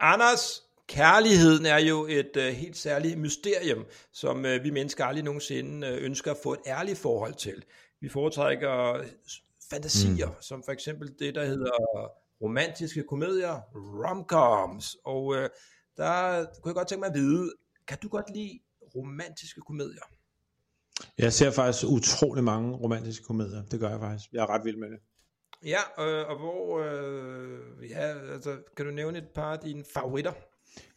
Anders, kærligheden er jo et uh, helt særligt mysterium, som uh, vi mennesker aldrig nogensinde uh, ønsker at få et ærligt forhold til. Vi foretrækker fantasier, mm. som for eksempel det, der hedder romantiske komedier, romcoms, og uh, der kunne jeg godt tænke mig at vide, kan du godt lide romantiske komedier? Jeg ser faktisk utrolig mange romantiske komedier. Det gør jeg faktisk. Jeg er ret vild med det. Ja, øh, og hvor, øh, ja, altså, kan du nævne et par af dine favoritter?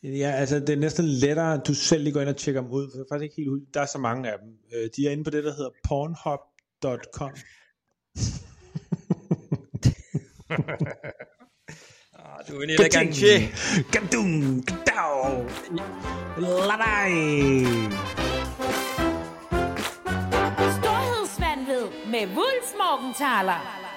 Ja, altså det er næsten lettere, at du selv lige går ind og tjekker dem ud, for det er faktisk ikke helt ud. Der er så mange af dem. Øh, de er inde på det, der hedder pornhub.com. ah, du er en elegante. Gadung, gadau, ladej. Storhedsvandved med Wulf Morgenthaler.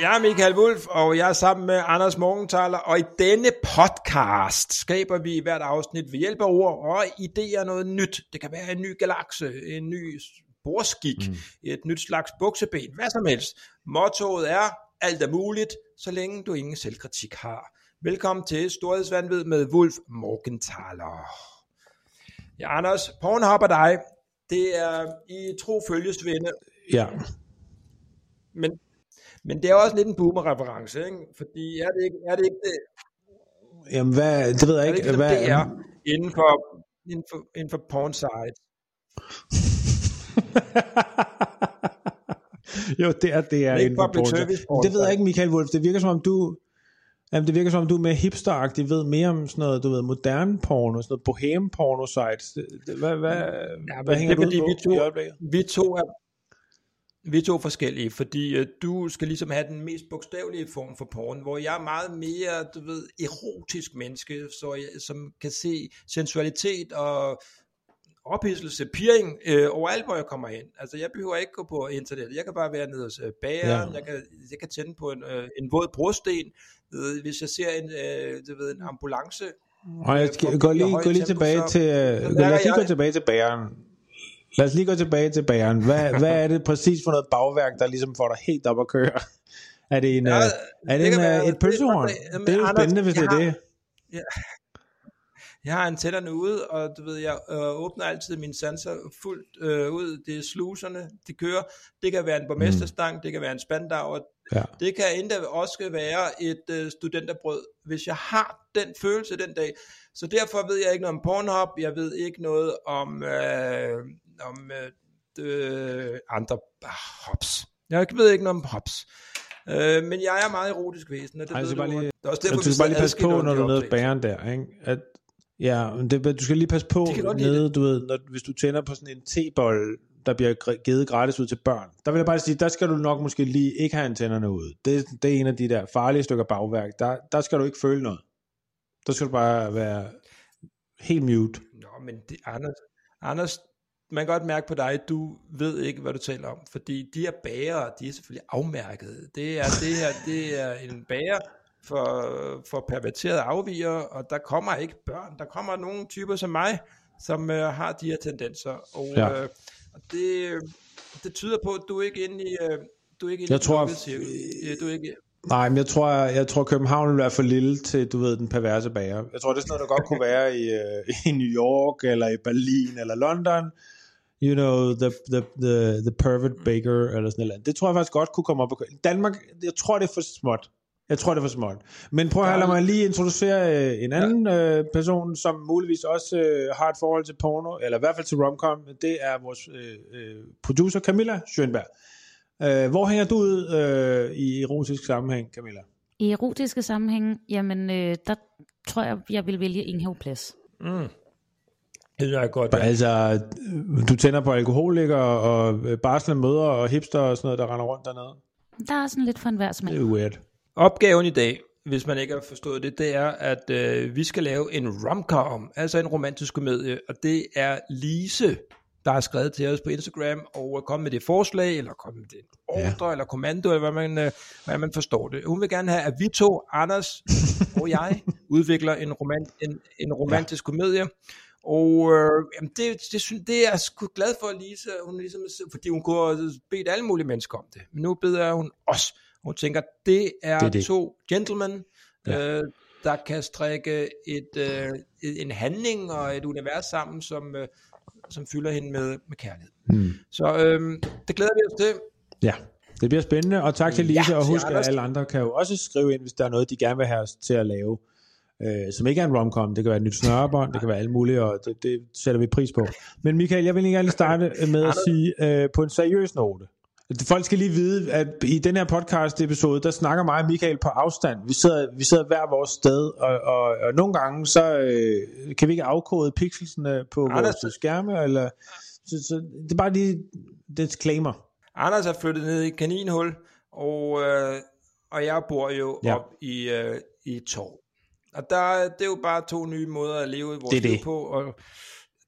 Jeg er Michael Wulf, og jeg er sammen med Anders Morgenthaler, og i denne podcast skaber vi hvert afsnit ved hjælp af ord og idéer noget nyt. Det kan være en ny galakse, en ny borskik, mm. et nyt slags bukseben, hvad som helst. Mottoet er, alt er muligt, så længe du ingen selvkritik har. Velkommen til Storhedsvandvid med Wulf Morgenthaler. Ja, Anders, Pornhub og dig, det er i tro følgesvende. Ja. Men men det er også lidt en boomer-reference, ikke? Fordi er det ikke, er det, ikke det? Jamen, hvad, det ved jeg ikke. Er det, ikke hvad, det er inden for, inden for, inden for porn site? jo, det er, det er inden for porn service porn Det ved jeg ikke, Michael Wolf. Det virker som om du, Jamen, det virker som om du er mere hipsteragtig, ved mere om sådan noget, du ved, moderne porno, sådan noget bohem porno sites. Hvad, hvad, ja, hvad hænger det du ud på vi to, vi to er, vi er to forskellige, fordi uh, du skal ligesom have den mest bogstavelige form for porn, hvor jeg er meget mere, du ved, erotisk menneske, så jeg, som kan se sensualitet og ophidselse, peering øh, overalt, hvor jeg kommer hen. Altså, jeg behøver ikke gå på internet. Jeg kan bare være nede hos øh, bageren. Ja. Jeg, kan, jeg kan tænde på en, øh, en våd brosten. Øh, hvis jeg ser en, øh, du ved, en ambulance. Og jeg skal, gå lige, gå lige tilbage til, øh, lad os lige gå tilbage til bageren. Lad os lige gå tilbage til bageren. Hvad, hvad er det præcis for noget bagværk, der ligesom får dig helt op at køre? Er det, en, ja, øh, er det, det en, øh, være, et pølsehorn? Det, det, det er jo spændende, hvis det er det. Ja. Jeg har antennerne ude, og du ved, jeg øh, åbner altid mine sanser fuldt øh, ud. Det er sluserne, de kører. Det kan være en borgmesterstang, mm. det kan være en spandau, ja. det kan endda også være et øh, studenterbrød, hvis jeg har den følelse den dag. Så derfor ved jeg ikke noget om Pornhub, jeg ved ikke noget om øh, om øh, andre ah, hops. Jeg ved ikke noget om hops. Øh, men jeg er meget erotisk væsen, og det Ej, ved du. Bare lige, det er også derfor, du skal bare lige passe på, når du er nede bæren der, ikke? At, ja, det, du skal lige passe på nede, du ved, når, hvis du tænder på sådan en tebold, der bliver givet gratis ud til børn. Der vil jeg bare sige, der skal du nok måske lige ikke have antennerne ud. Det, det er en af de der farlige stykker bagværk. Der, der skal du ikke føle noget. Der skal du bare være helt mute. Nå, men det, Anders, Anders, man kan godt mærke på dig, du ved ikke, hvad du taler om, fordi de her bager, de er selvfølgelig afmærket. Det er det her, det er en bager for, for perverterede afviger, og der kommer ikke børn, der kommer nogle typer som mig, som uh, har de her tendenser, og, ja. uh, og det, det tyder på, at du er ikke inde i, uh, du er ikke inde jeg i tror, Du er ikke, Nej, men jeg tror, jeg, jeg tror København vil være for lille til, du ved, den perverse bager. Jeg tror, det er sådan noget, der godt kunne være i, uh, i New York, eller i Berlin, eller London, you know, the, the, the, the pervert baker, eller sådan noget. Det tror jeg faktisk godt kunne komme op. Danmark, jeg tror, det er for småt. Jeg tror, det er for småt. Men prøv at lade mig lige introducere øh, en anden ja. øh, person, som muligvis også øh, har et forhold til porno, eller i hvert fald til romcom. Det er vores øh, øh, producer Camilla Schönberg. Øh, hvor hænger du ud øh, i erotisk sammenhæng, Camilla? I erotiske sammenhæng, jamen, øh, der tror jeg, jeg vil vælge Ingehav Plads. Mm. Det er godt. Ja. Altså, du tænder på alkoholikere og barsende mødre og hipster og sådan noget, der render rundt dernede? Der er sådan lidt for en hver smag. Det er weird. Opgaven i dag, hvis man ikke har forstået det, det er, at øh, vi skal lave en romcom, altså en romantisk komedie, og det er Lise, der har skrevet til os på Instagram, og kommet med det forslag, eller kommet med det ordre, ja. eller kommando, eller hvad man, øh, hvad man forstår det. Hun vil gerne have, at vi to, Anders og jeg, udvikler en, roman, en, en romantisk ja. komedie, og øh, jamen det, det, det er jeg sgu glad for, Lise, hun ligesom, fordi hun kunne have bedt alle mulige mennesker om det. Men nu beder hun os. Hun tænker, det er det er det. to gentlemen, ja. øh, der kan strikke et, øh, en handling og et univers sammen, som, øh, som fylder hende med, med kærlighed. Hmm. Så øh, det glæder vi os til. Ja, det bliver spændende, og tak til Lise, Ja, og husk, at alle andre kan jo også skrive ind, hvis der er noget, de gerne vil have os til at lave, øh, som ikke er en romcom. Det kan være et nyt snørebånd, det kan være alt muligt, og det, det sætter vi pris på. Men Michael, jeg vil egentlig gerne starte med at sige øh, på en seriøs note. Folk skal lige vide, at i den her podcast episode, der snakker mig og Michael på afstand. Vi sidder, vi sidder hver vores sted, og, og, og nogle gange, så øh, kan vi ikke afkode pixelsene på Anders- vores skærme, eller, så, så det er bare lige disclaimer. Anders er flyttet ned i kaninhul, og, øh, og jeg bor jo Ja. op i, øh, i tår. Og der, det er jo bare to nye måder at leve vores Det er liv det. på. Og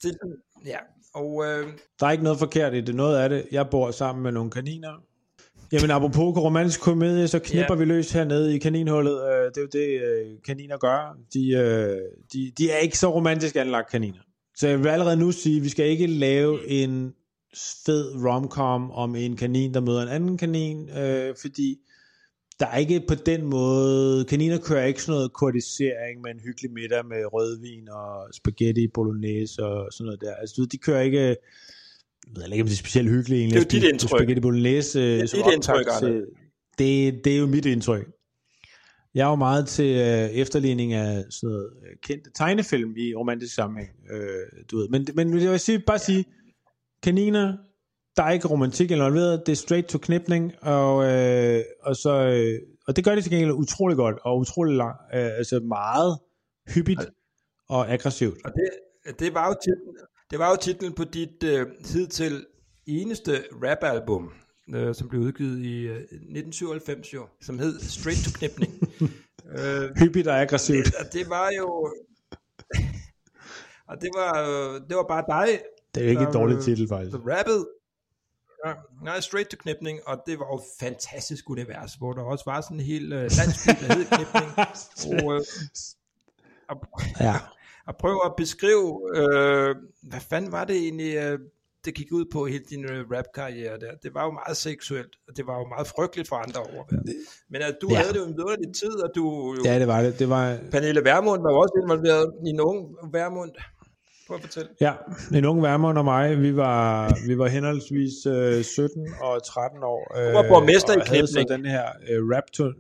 det, ja, og øh, Der er ikke noget forkert i det. Noget af det, jeg bor sammen med nogle kaniner. Jamen apropos romantisk komedie, så knipper Ja. vi løs hernede i kaninhullet. Øh, Det er jo det, øh, kaniner gør. De, øh, de, de er ikke så romantisk anlagt kaniner. Så jeg vil allerede nu sige, at vi skal ikke lave en fed romcom om en kanin, der møder en anden kanin, øh, fordi der er ikke på den måde, kaniner kører ikke sådan noget kortisering med en hyggelig middag med rødvin og spaghetti bolognese og sådan noget der. Altså du ved, de kører ikke, jeg ved ikke om det er specielt hyggeligt egentlig. Det er jo dit indtryk. Spaghetti bolognese Det er som dit optakt indtryk, til, det, det er jo mit indtryk. Jeg er jo meget til øh, efterligning af sådan noget øh, kendte tegnefilm i romantisk sammenhæng, øh, du ved. Men, men jeg vil sige, bare sige, kaniner, der er ikke romantik involveret, det er straight to knipning, og, øh, og, så, øh, og det gør det til gengæld utrolig godt, og utrolig lang, øh, altså meget hyppigt og aggressivt. Og det, det var jo titlen, det var jo titlen på dit øh, hidtil eneste rap-album, øh, som blev udgivet i øh, 1997 jo, som hed Straight to Knipning. øh, Hyppigt og aggressivt. og det var jo... og det var, øh, det var bare dig, Det er ikke et der, dårligt øh, titel, faktisk. der rappede. Ja, nej, Straight to Knipning, og det var jo et fantastisk univers, hvor der også var sådan en hel øh, landsby, der hed Knipning. Og, øh, og, Ja. og prøv at beskrive, øh, hvad fanden var det egentlig, øh, det gik ud på hele din øh, rap-karriere der. Det var jo meget seksuelt, og det var jo meget frygteligt for andre over. Men at du Ja. ja. havde det jo en vidunderlig tid, og du jo, ja, det var det. Det var, Pernille Vermund var jo også involveret i en ung Vermund. Prøv at fortælle. Ja, en ung Værmund og mig, vi var, vi var henholdsvis øh, 17 og 13 år. Øh, var borgmester i Knipning. den her øh, rap.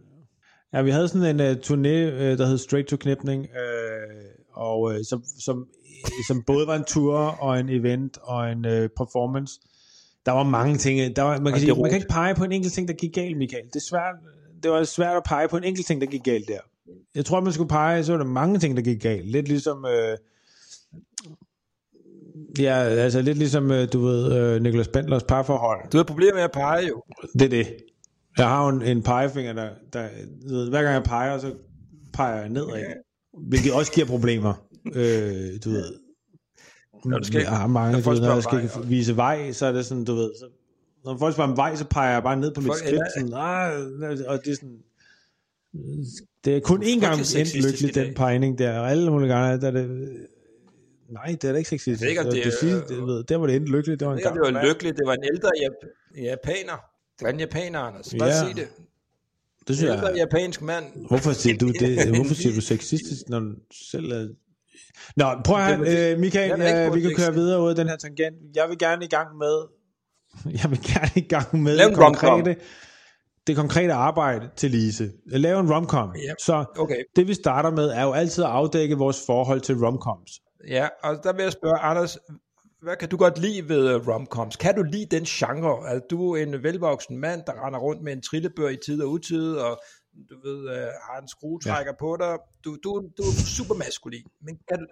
Ja, vi havde sådan en øh, turné, øh, der hed Straight to Knipning, øh, og øh, som, som, som både var en tur og en event og en øh, performance. Der var mange ting. Der var, man, kan sige, man kan ikke pege på en enkelt ting, der gik galt, Michael. Det, er svært, det var svært at pege på en enkelt ting, der gik galt der. Jeg tror, man skulle pege, så var der mange ting, der gik galt. Lidt ligesom... Øh, Ja, altså lidt ligesom, øh, du ved, øh, Niklas Bendlers parforhold. Du havde problemer med at pege jo. Det er det. Jeg har jo en, en pegefinger, der, der du ved, hver gang jeg peger, så peger jeg nedad. Hvilket også giver problemer. Øh, du ved. Når du skal- jeg har mange, når du ved, når jeg skal vej, vise vej, så er det sådan, du ved, så, når folk spørger om vej, så peger jeg bare ned på mit skridt, ja. sådan, ah, og det er sådan, det er kun én gang endt lykkelig, den pegning der, og alle mulige gange, der er det, nej, det er da ikke sexistisk. Jeg ikke, Så det det, sidste, det, ved, der hvor det endte lykkeligt, det var en ikke, det var lykkeligt. Det var en ældre jap- japaner. Det var en japaner, Anders. Bare Ja. sig det. Det En synes ældre jeg, japansk mand. hvorfor siger du det? Hvorfor siger du sexistisk, når du selv er... Nå, prøv at var det. øh, Michael, øh, vi kan køre videre ud af den her tangent. Jeg vil gerne i gang med, jeg vil gerne i gang med Lav konkrete, det konkrete arbejde til Lise. Lave en romcom. Ja. Så Okay. det vi starter med, er jo altid at afdække vores forhold til romcoms. Ja, og der vil jeg spørge, Anders, hvad kan du godt lide ved uh, romcoms? Kan du lide den genre? Er du en velvoksen mand, der render rundt med en trillebør i tid og utid, og du ved, uh, har en skruetrækker ja. på dig? Du, du, du er super maskulin, men kan du,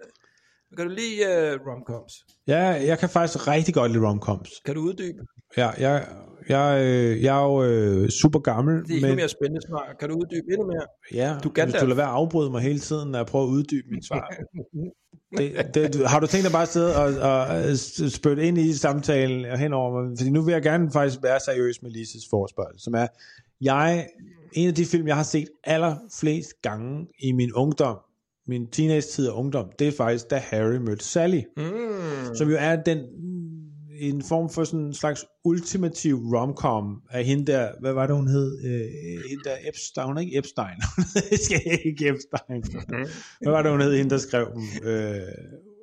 kan du lide uh, romcoms? Ja, jeg kan faktisk rigtig godt lide romcoms. Kan du uddybe? Ja, jeg, jeg, øh, jeg er jo øh, super gammel, Det er endnu men mere spændende svar. Kan du uddybe endnu mere? ja, Du kan hvis du lader være at afbryde mig hele tiden, når jeg prøver at uddybe mit svar. Det, det, har du tænkt dig bare at sidde og, og s- spytte ind i samtalen og henover mig? Fordi nu vil jeg gerne faktisk være seriøs med Lises forspørgsel, som er, jeg, en af de film, jeg har set allerflest gange i min ungdom, min teenage-tid og ungdom, det er faktisk, da Harry mødte Sally, Mm. som jo er den, en form for sådan en slags ultimativ romcom af hende der, hvad var det hun hed? Øh, hende der Epstein, hun er ikke Epstein, det skal ikke Epstein. Hvad var det hun hed, hende der skrev dem? Øh,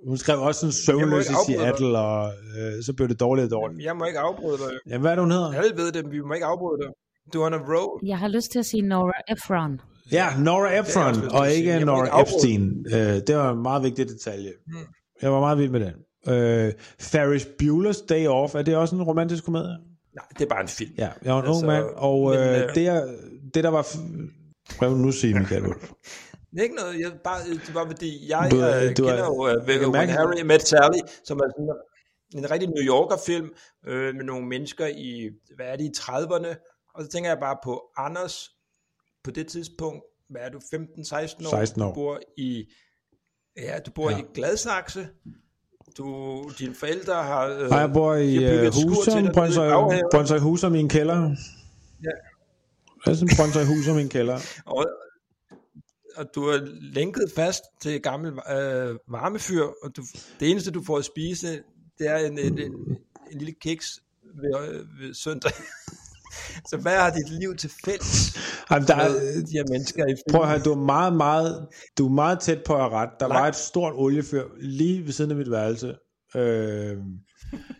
hun skrev også sådan søvnløs i dig. Seattle, og øh, så blev det dårligt og dårligt. Jeg må ikke afbryde dig. Jamen, hvad er det, hun hedder? Alle ved det, men vi må ikke afbryde dig. Du er on a roll. Jeg har lyst til at sige Nora Ephron. Ja, Nora er også Ephron, til og sige. ikke må Nora. Epstein. Øh, det var en meget vigtig detalje. Hmm. Jeg var meget vild med den. Øh, Ferris Bueller's Day Off, er det også en romantisk komedie? Nej, det er bare en film. Ja, jeg var en Altså, ung mand, og men, øh, øh, det, jeg, det der var... Prøv nu at sige, Michael Wolf. Det er ikke noget, jeg bare, det var fordi, jeg Du er- øh, du er- kender jo kan When mærke- Harry Met Sally, som er sådan en rigtig New Yorker film øh, med nogle mennesker i, hvad er det, i 30'erne, og så tænker jeg bare på Anders, på det tidspunkt, hvad er du, 15-16 år? 16 år. Du bor i, ja, du bor Ja. i Gladsaxe, du, dine forældre har... Øh, Og jeg bor i til Husum, Brøndshøj. Brøndshøj Husum i en kælder. Ja. Er sådan Brøndshøj Husum i en kælder. Og, og du er lænket fast til et gammelt øh, varmefyr, og du, det eneste, du får at spise, det er en, en, en, en lille kiks ved, øh, ved søndag. Så hvad har dit liv til fælles Jamen, der, er- de her mennesker i Prøv at høre, du er meget, meget, du er meget tæt på at have ret. Der Langt. var et stort oliefyr lige ved siden af mit værelse. Øh,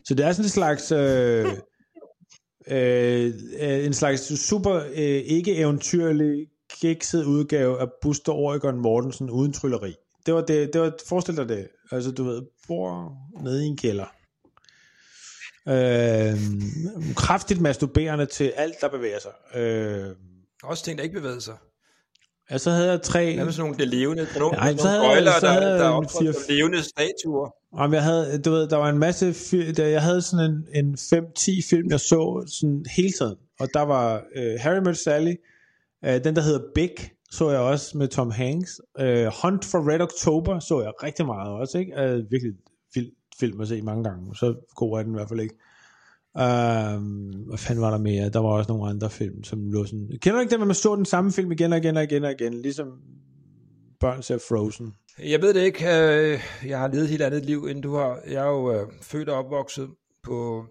så det er sådan en slags, øh, øh, øh, en slags super øh, ikke eventyrlig kikset udgave af Buster Oregon Mortensen uden trylleri. Det var det, det var, forestil dig det. Altså, du ved, bor nede i en kælder. Øh, kraftigt masturberende til alt, der bevæger sig. Øh, Også ting, der ikke bevæger sig. ja, så havde jeg tre... Hvad med sådan nogle det levende? Der er nogle, Nej, nogle så havde jeg- gøjler, så der, havde der er en optrådt fire- levende statuer. Om jeg havde, du ved, der var en masse film, der, jeg havde sådan en, en 5-10 film, jeg så sådan hele tiden. Og der var uh, Harry Met Sally, uh, den der hedder Big, så jeg også med Tom Hanks. Uh, Hunt for Red October så jeg rigtig meget også, ikke? Uh, virkelig vild film at se mange gange, så god er den i hvert fald ikke. Um, hvad fanden var der mere? Der var også nogle andre film, som lå sådan... Kender du ikke det, at man så den samme film igen og igen og igen og igen, ligesom børn ser Frozen? Jeg ved det ikke. Øh, jeg har levet et helt andet liv, end du har. Jeg er jo øh, født og opvokset på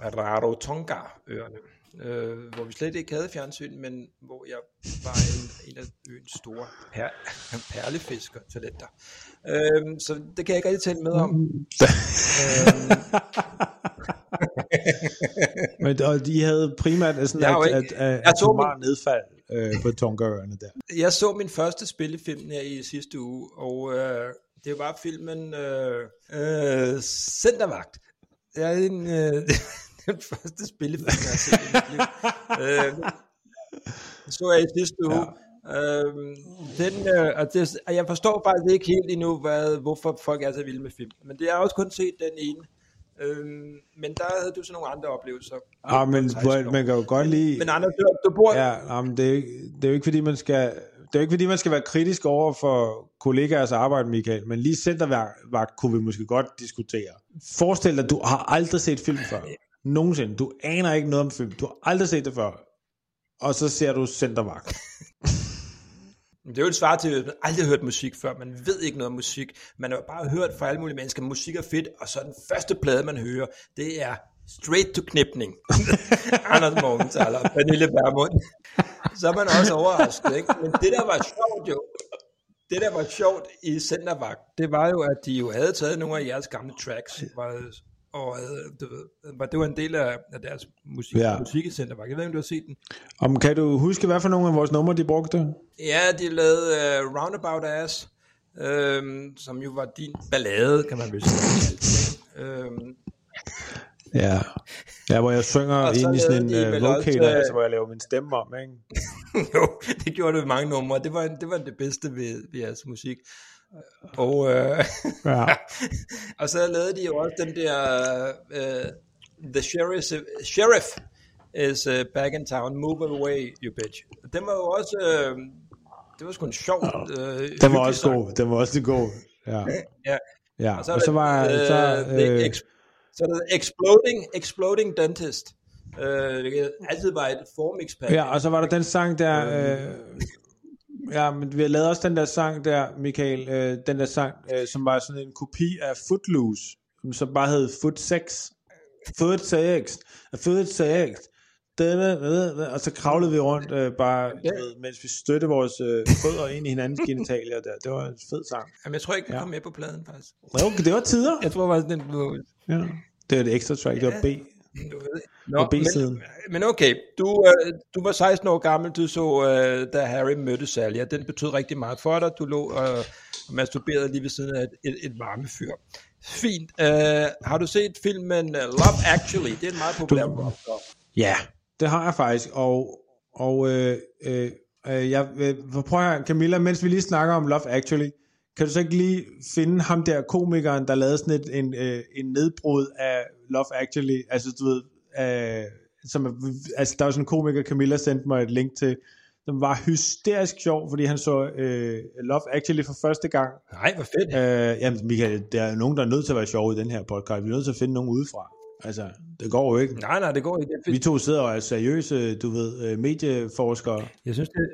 Rarotonga-øerne, øh, hvor vi slet ikke havde fjernsyn, men hvor jeg var en, en af øens store per, perlefisker-talenter. Øh, så det kan jeg ikke rigtig tale med om. øh, Men og de havde primært sådan Jeg at, jo at, ikke- at, jeg at så atomar nedfald øh, på Tongaøerne der. jeg så min første spillefilm her i sidste uge, og øh, det var filmen øh, øh, Centervagt. Det er en, øh, den første spillefilm, jeg har set i mit liv. øh, den så jeg i sidste uge. Ja. Øh, den, øh, og, det, og jeg forstår faktisk ikke helt endnu, hvad, hvorfor folk er så vilde med film. Men det har jeg også kun set den ene. Øh, men der havde du så nogle andre oplevelser. Ah, men 16 år. man kan jo godt lide... Men Anders, du, du bor... Ja, jamen, det, er, ikke- det er jo ikke fordi, man skal... Det er jo ikke fordi, man skal være kritisk over for kollegaers arbejde, Michael, men lige centervagt kunne vi måske godt diskutere. Forestil dig, du har aldrig set film før. Nogensinde. Du aner ikke noget om film. Du har aldrig set det før. Og så ser du centervagt. Det er jo et svar til, at man aldrig har hørt musik før. Man ved ikke noget om musik. Man har bare hørt fra alle mulige mennesker, musik er fedt, og så den første plade, man hører, det er Straight to Knipning. Anders Morgenthaler og Pernille Vermund. Så er man også overrasket, ikke? Men det, der var sjovt jo, det, der var sjovt i Centervagt, det var jo, at de jo havde taget nogle af jeres gamle tracks, var, og havde, du ved, var- det var en del af, af deres musik, Ja. ja. musik i Centervagt. Jeg ved ikke, om du har set den. Om, kan du huske, hvad for nogle af vores numre, de brugte? Ja, de lavede uh, Roundabout Ass, øhm, som jo var din ballade, kan man vel sige. øhm, Ja. Ja, hvor jeg synger Og så ind i sådan en uh, også, øh, altså hvor jeg laver min stemme om, ikke? jo, det gjorde det ved mange numre. Det var, det var det bedste ved, ved jeres musik. Og, øh, Ja. og så lavede de jo også den der øh, The Sheriff, Sheriff is uh, back in town, move away, you bitch. Den var jo også, øh, det var sgu en sjov, øh, Den var også sang. god. Den var også god. Ja. Ja. Ja, Og så, og så var øh, så, the øh, ex- så er der Exploding, Exploding Dentist. Øh, det altid var et formixpack. ja, og så var der den sang der, øh, ja, men vi har lavet også den der sang der, Michael, øh, den der sang, øh, som var sådan en kopi af Footloose, som bare hed Foot 6. food sex, food sex. Denne, denne, og så kravlede vi rundt øh, bare, du ved, mens vi støtte vores øh, fødder ind i hinandens genitalier der. Det var en fed sang. Jamen, jeg tror ikke, den Ja. kom med på pladen, faktisk. Okay, det var tider. Jeg tror faktisk, den blev... Ja. Det var det ekstra track, det var B. Du ved. Nå, På B-siden. men, men okay, du, øh, du var 16 år gammel, du så, øh, da Harry mødte Sally, og den betød rigtig meget for dig. Du lå øh, og masturberede lige ved siden af et, et, et varmefyr. Fint. Øh, har du set filmen uh, Love Actually? Det er en meget populær rom Ja, det har jeg faktisk, og, og øh, øh, øh, jeg, øh, prøv at høre, Camilla, mens vi lige snakker om Love Actually, kan du så ikke lige finde ham der komikeren, der lavede sådan et, en, øh, en nedbrud af Love Actually, altså du ved, øh, som, altså der var sådan en komiker, Camilla sendte mig et link til, som var hysterisk sjov, fordi han så øh, Love Actually for første gang. Nej, hvor fedt. Øh, jamen Michael, der er nogen, der er nødt til at være sjove i den her podcast, vi er nødt til at finde nogen udefra. Altså, det går jo ikke. Nej, nej, det går ikke. Vi to sidder og er seriøse, du ved, øh, medieforskere. Jeg synes, det,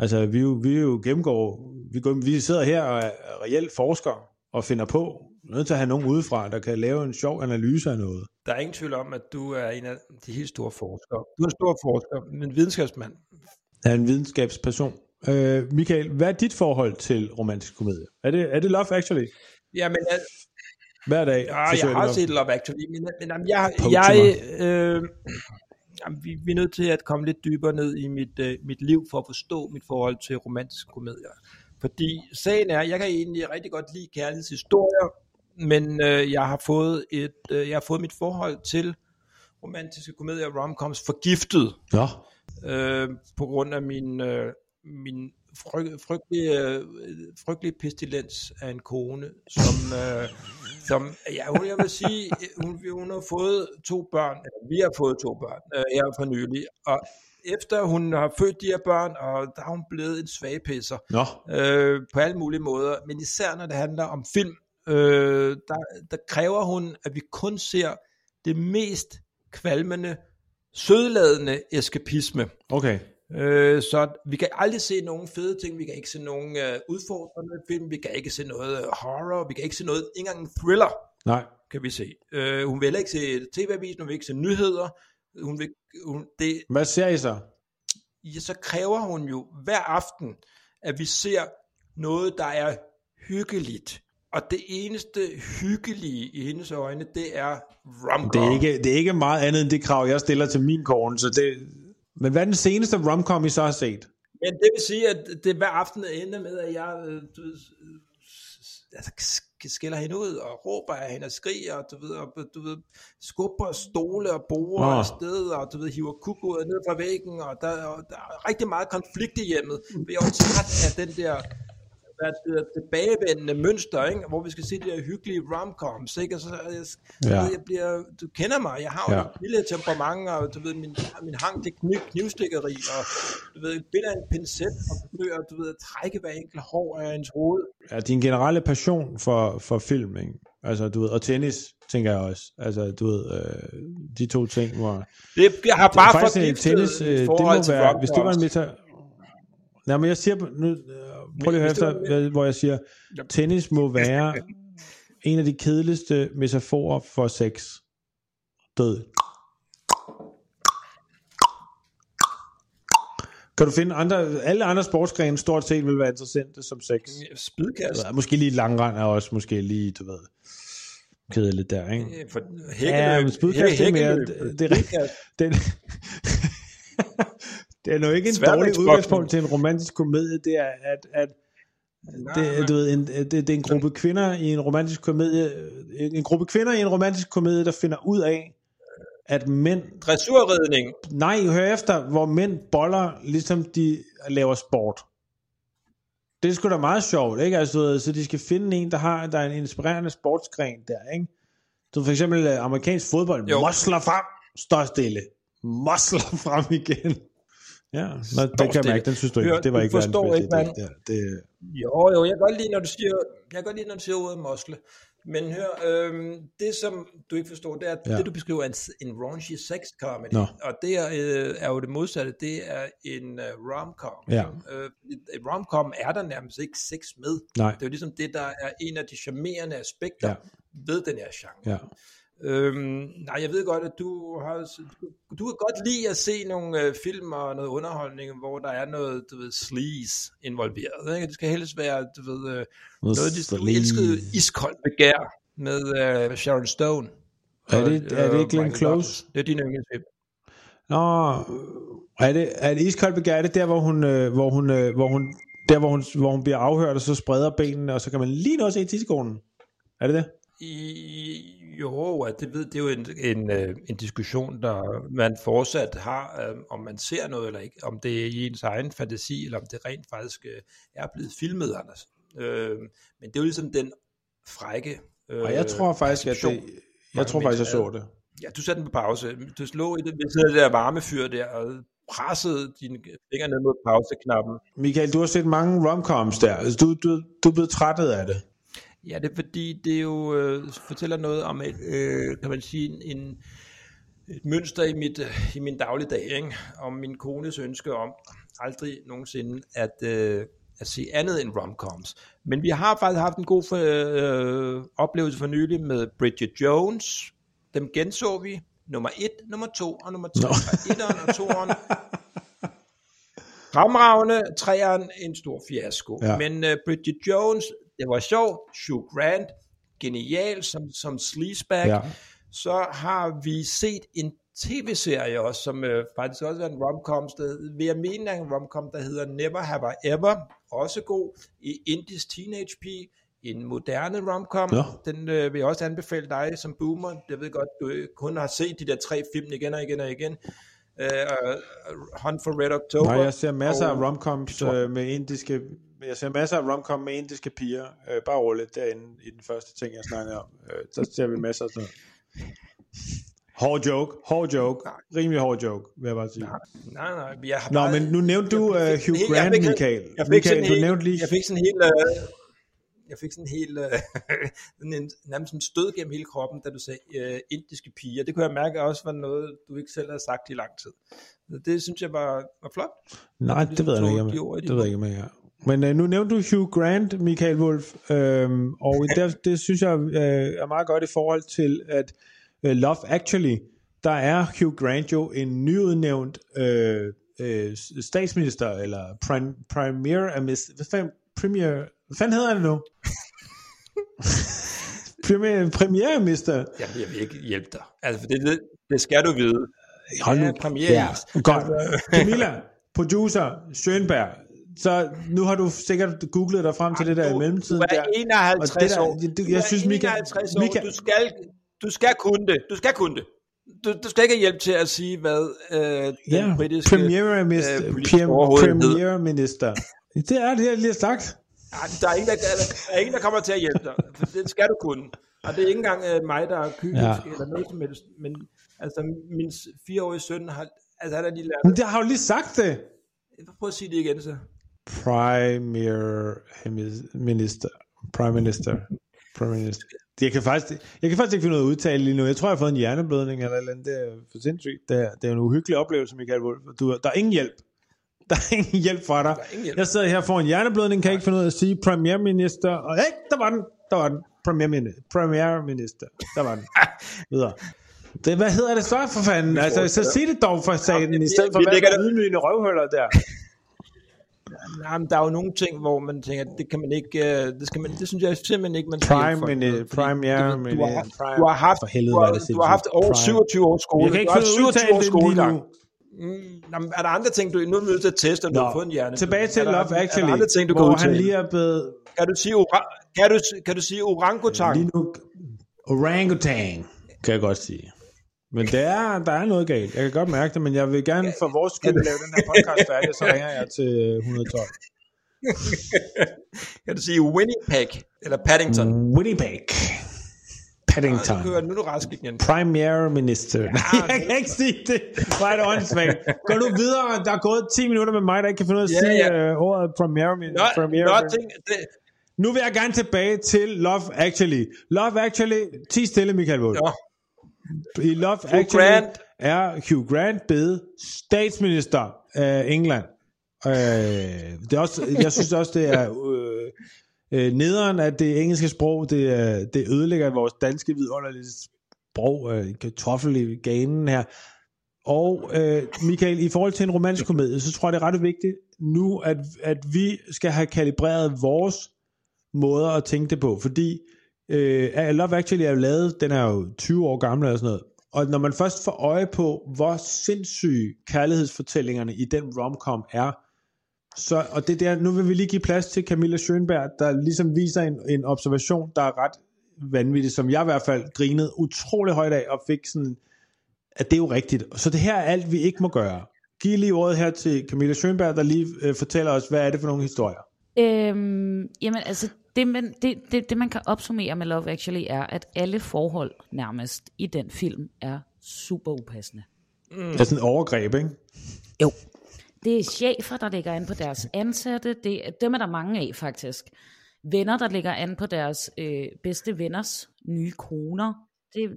Altså, vi, vi jo gennemgår, vi, går, vi sidder her og er reelt forskere og finder på. Nødt til at have nogen udefra, der kan lave en sjov analyse af noget. der er ingen tvivl om, at du er en af de helt store forskere. Du er en stor forsker, men videnskabsmand. Jeg er en videnskabsperson. Øh, Michael, hvad er dit forhold til romantisk komedie? Er det, er det Love Actually? Jamen, jeg, Hver dag? Ja, forsøger jeg har at- set Love Actually, men, men jamen, jeg, jeg øh, jamen, vi, vi er nødt til at komme lidt dybere ned i mit, øh, mit liv for at forstå mit forhold til romantiske komedier. Fordi sagen er, jeg kan egentlig rigtig godt lide kærlighedshistorier, men øh, jeg har fået et, øh, jeg har fået mit forhold til romantiske komedier romcoms forgiftet Nå, øh, på grund af min, øh, min fryg, frygtelige, øh, frygtelige pestilens af en kone, som, øh, som ja, hun, jeg vil sige, hun, hun har fået to børn, eller vi har fået to børn øh, her for nylig, og efter hun har født de her børn, og der er hun blevet en svagpisser nå, øh, på alle mulige måder, men især når det handler om film, øh, der, der kræver hun, at vi kun ser det mest kvalmende, sødladende eskapisme. okay. Øh, så vi kan aldrig se nogen fede ting, vi kan ikke se nogen øh, udfordrende film, vi kan ikke se noget øh, horror, vi kan ikke se noget, ikke engang en thriller Nej, kan vi se. Øh, hun vil heller ikke se tv-avisen, hun vil ikke se nyheder, hun vil, hun, det, hvad ser I så? ja, så kræver hun jo hver aften, at vi ser noget, der er hyggeligt. Og det eneste hyggelige i hendes øjne, det er rom Det er, ikke, det er ikke meget andet end det krav, jeg stiller til min kone, så det... Men hvad er den seneste romcom, I så har set? Men det vil sige, at det hver aften ender med, at jeg øh, du altså, sk- skælder hende ud og råber af hende og skriger, og du ved, og, du ved skubber stole og borer oh. afsted, og du ved, hiver kukodet ned fra væggen, og der, og der er rigtig meget konflikt i hjemmet. Vi er jo træt af den der det hedder, tilbagevendende mønster, ikke? hvor vi skal se de her hyggelige romcoms, ikke? Og så, jeg, Ja. jeg bliver, du kender mig, jeg har jo Ja. et lille temperament, og du ved, min, min hang til kniv, knivstikkeri, og du ved, binder en pincet og forsøger, du ved, at trække hver enkelt hår af ens hoved. Ja, din generelle passion for, for film, ikke? Altså, du ved, og tennis, tænker jeg også. Altså, du ved, øh, de to ting, hvor... Det, jeg har bare faktisk en forgiftet tennis, øh, det må være, hvis det var en meta... Nej, men jeg siger, nu, øh, prøv lige at høre det efter, hvad- hvor jeg siger, tennis må være en af de kedeligste metaforer for sex. Død. Kan du finde andre, alle andre sportsgrene stort set vil være interessante som sex? Spydkast. Ja, Måske lige langrand er også måske lige, du ved, kedeligt der, ikke? For Ja, hækkeløb. men spydkast er mere- hækkeløb, det- det er rigtigt. spydkast. Den, det er nu ikke en dårlig Sværvægtsboksning. udgangspunkt til en romantisk komedie, det er, at, at det, du ved, en, det, det er en gruppe kvinder i en romantisk komedie, en gruppe kvinder i en romantisk komedie, der finder ud af, at mænd, Dressurridning. nej, hør efter, hvor mænd boller, ligesom de laver sport. Det er sgu da meget sjovt, ikke? Altså, så de skal finde en, der har der er en inspirerende sportsgren der, ikke? Så for eksempel øh, amerikansk fodbold, Jo. mosler frem, står stille, mosler frem igen. Ja, Nå, den kan jeg mærke, den synes du ikke, Hør, det var ikke forstår verdens ikke, hvad- idé. Der. Det, Jo, jo, jeg kan godt lide, når du siger, jeg kan godt lide, når du siger ordet mosle. Men hør, øhm, det som du ikke forstår, det er, at Ja. det du beskriver er en, en raunchy sex comedy. Nå. Og det er, øh, er jo det modsatte, det er en uh, rom-com. Ja. Øh, et rom-com er der nærmest ikke sex med. nej, Det er jo ligesom det, der er en af de charmerende aspekter ja. ved den her genre. ja. Øhm, nej, jeg ved godt, at du har, du, du kan godt lide at se nogle øh, film og noget underholdning, hvor der er noget, du ved, sleaze involveret. Ikke? Det skal helst være, du ved, øh, noget, de, du elskede iskoldt begær med øh, Sharon Stone. Er det, er det øh, ikke Glenn Michael Close? Det er din yndlingsfilm. Nå, er det, er det iskoldt begær? Er det der, hvor hun, øh, hvor hun, øh, hvor hun, der, hvor hun, hvor hun bliver afhørt, og så spreder benene, og så kan man lige nå se tissekonen? Er det det? I, jo, at det, ved, det er jo en, en, øh, en diskussion, der man fortsat har, øh, om man ser noget eller ikke, om det er i ens egen fantasi, eller om det rent faktisk øh, er blevet filmet, Anders. Øh, men det er jo ligesom den frække øh, Og jeg tror faktisk, at det, jeg tror faktisk, jeg så det. Ja, du satte den på pause. Du slog i det, ved af det der varmefyr der, og pressede dine fingre ned mod pauseknappen. Michael, du har set mange romcoms der. Altså, du, du, du er blevet trættet af det. Ja, det er fordi, det jo øh, fortæller noget om et, øh, kan man sige, en, et mønster i, mit, øh, i min dagligdag, ikke? om min kones ønske om aldrig nogensinde at, øh, at se andet end romcoms. Men vi har faktisk haft en god for, øh, oplevelse for nylig med Bridget Jones. Dem genså vi. Nummer 1, nummer 2 og nummer 3. Etteren og toeren. Fremragende, træeren en stor fiasko. Ja. Men uh, Bridget Jones, det var sjovt. Hugh Grant, genial som, som sleazebag. Ja. Ja. Så har vi set en tv-serie også, som øh, faktisk også er en romcom, der, vil jeg mene er en romcom, der hedder Never Have I Ever, også god, i Indies Teenage Pige, en moderne romcom, Nå. den øh, vil jeg også anbefale dig som boomer, jeg ved godt, du øh, kun har set de der tre film igen og igen og igen, uh, Hunt for Red October, Nej, jeg ser masser af og- romcoms øh, med indiske... Jeg ser masser af romcom med indiske piger. Øh, bare roligt derinde i den første ting, jeg snakker om. Øh, så ser vi masser af sådan noget. Hård joke, hård joke, rimelig hård joke, vil jeg bare sige. Nej, nej, jeg har Nå, bare- men nu nævnte du jeg uh, fik Hugh helt- jeg Grant, fik Michael. Jeg fik Michael, du helt, nævnte lige... Jeg fik sådan helt... Øh, jeg fik sådan helt... Øh, sådan en, nærmest en stød gennem hele kroppen, da du sagde øh, indiske piger. Det kunne jeg mærke også var noget, du ikke selv havde sagt i lang tid. Det synes jeg var, var flot. Nej, det ved jeg ikke, om i det ved jeg ikke, om jeg. Men uh, nu nævnte du Hugh Grant, Michael Wolf, øhm, og der, det synes jeg øh, er meget godt i forhold til, at øh, Love Actually, der er Hugh Grant jo en nyudnævnt øh, øh, statsminister, eller prim, premier, hvad fanden, premier, hvad fanden hedder det nu? premier, premierminister. Jamen, jeg vil ikke hjælpe dig. Altså, det, det, det skal du vide. Hold nu. Ja, premierminister. Ja, godt. Camilla, producer, Schönberg. Så nu har du sikkert googlet dig frem til det der i Du, mellemtiden. du der. er 51 Og det der- år. det- Du jeg er synes, 51 år. Michael- Du skal, du skal kunne det. Du skal kunne det. Du, du skal ikke have hjælp til at sige, hvad øh, den Ja, britiske premierminister. øh, politiske Prem, overhoved hed. premierminister. Det er det, jeg lige har sagt. Ej, der, er ingen, der, der er ingen, der kommer til at hjælpe dig. For det skal du kunne. Og det er ikke engang øh, mig, der er kynisk Ja. ja. eller noget som helst. Men altså, min fireårige søn har, altså, han har lige lært. Men jeg har jo lige sagt det. Prøv at sige det igen, så. Premier minister. Prime minister. Prime minister. Jeg kan, faktisk, jeg kan faktisk ikke finde noget at udtale lige nu. Jeg tror, jeg har fået en hjerneblødning eller eller andet. Det er for sindssygt. Det er, det er en uhyggelig oplevelse, Michael Wolf. Du, der er ingen hjælp. Der er ingen hjælp fra dig. Hjælp. Jeg sidder her for en hjerneblødning, kan ikke finde ud af at sige premierminister. Og hey, der var den. Der var den. Premierminister. Premierminister. Der var den. Videre. Det, hvad hedder det så for fanden? Altså, så sig det dog for sagen, i stedet for at være ydmygende røvhuller der. Nej, men der er jo nogle ting, hvor man tænker, det kan man ikke, øh, det, skal man, det synes jeg simpelthen ikke, man Prime mini- med, fordi prime, ja, du, ved, du, har, prime. du har haft, For helvede, du har, er det du har haft over Prime. 27 års skole. Jeg kan ikke du har at 27 års skolegang. nu. Mm, jamen, er der andre ting, du nu er nødt til at teste, om du Nå, har fået en hjerne? tilbage til er Love Er Actually, der andre ting, du kan hvor han udtale? lige er blevet... Kan du sige, ora, kan du, kan du sige orangutang? Lige nu... Orangutan, kan jeg godt sige. Men der er, der er noget galt. Jeg kan godt mærke det, men jeg vil gerne for vores skyld lave den her podcast færdig, så ringer jeg til 112. Kan du sige Winnipeg? Eller Paddington? Winnipeg. Paddington. Nu, kører, nu er du rask igen. Premier Minister. Nej, jeg kan ikke sige det. Hvor er det åndssvagt. Gå nu videre. Der er gået 10 minutter med mig, der ikke kan finde ud af at Ja, sige ja. uh, ordet Premier Nå, Minister. nå, ting, det, Nu vil jeg gerne tilbage til Love Actually. Love Actually, 10 stille, Michael Wolf. nå, I Love Hugh Actually Grant. er Hugh Grant blevet statsminister af England. Øh, det er også, jeg synes også, det er øh, øh, nederen, at det engelske sprog, det, er- det ødelægger vores danske vidunderlige brog øh, kartoffel i ganen her. Og øh, Michael, i forhold til en romantisk komedie, så tror jeg, det er ret vigtigt nu, at, at vi skal have kalibreret vores måder at tænke det på, fordi øh, Love Actually er jo lavet, den er jo 20 år gammel eller sådan noget, og når man først får øje på, hvor sindssyge kærlighedsfortællingerne i den romcom er, så, og det der, nu vil vi lige give plads til Camilla Schönberg, der ligesom viser en, en observation, der er ret vanvittig, som jeg i hvert fald grinede utrolig højt af, og fik sådan, at det er jo rigtigt. Så det her er alt, vi ikke må gøre. Giv lige ordet her til Camilla Schönberg, der lige øh, fortæller os, hvad er det for nogle historier? Øhm, jamen altså, det man, det, det, det man kan opsummere med Love Actually er, at alle forhold nærmest i den film er super upassende. Mm. Det er sådan et overgreb, ikke? Jo. Det er chefer, der ligger an på deres ansatte. Det, dem er der mange af, faktisk. Venner, der ligger an på deres øh, bedste venners nye koner. Det,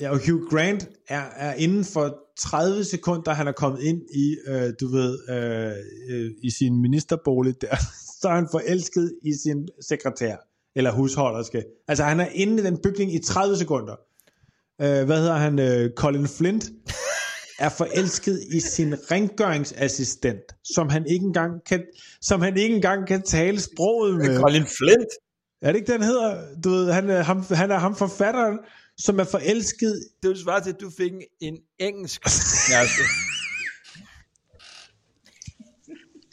Ja, og Hugh Grant er, er inden for 30 sekunder, han er kommet ind i, øh, du ved, øh, øh, i sin ministerbolig der, så er han forelsket i sin sekretær, eller husholderske. Altså han er inde i den bygning i 30 sekunder. Øh, hvad hedder han? Øh, Colin Flint er forelsket i sin rengøringsassistent, som han ikke engang kan, som han ikke engang kan tale sproget med. Colin Flint? Er det ikke den hedder? Du ved, han, er ham, han er ham forfatteren, som er forelsket. Det vil svare til, at du fik en engelsk kæreste.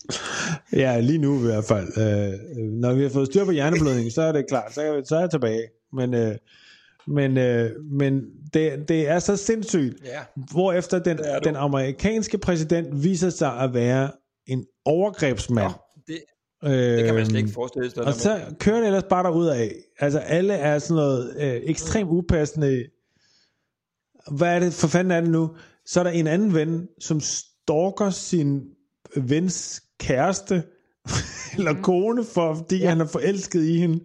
ja, lige nu i hvert fald. Øh, når vi har fået styr på hjerneblødning, så er det klart, så så er jeg tilbage. Men, øh, men, øh, men det, det er så sindssygt, Ja. hvorefter den, den amerikanske præsident viser sig at være en overgrebsmand. Det, det kan man slet ikke forestille sig. Og så kører det ellers bare af. Altså alle er sådan noget øh, ekstremt upassende. Hvad er det for fanden er det nu? Så er der en anden ven, som stalker sin vens kæreste eller kone, for, fordi ja. han er forelsket i hende,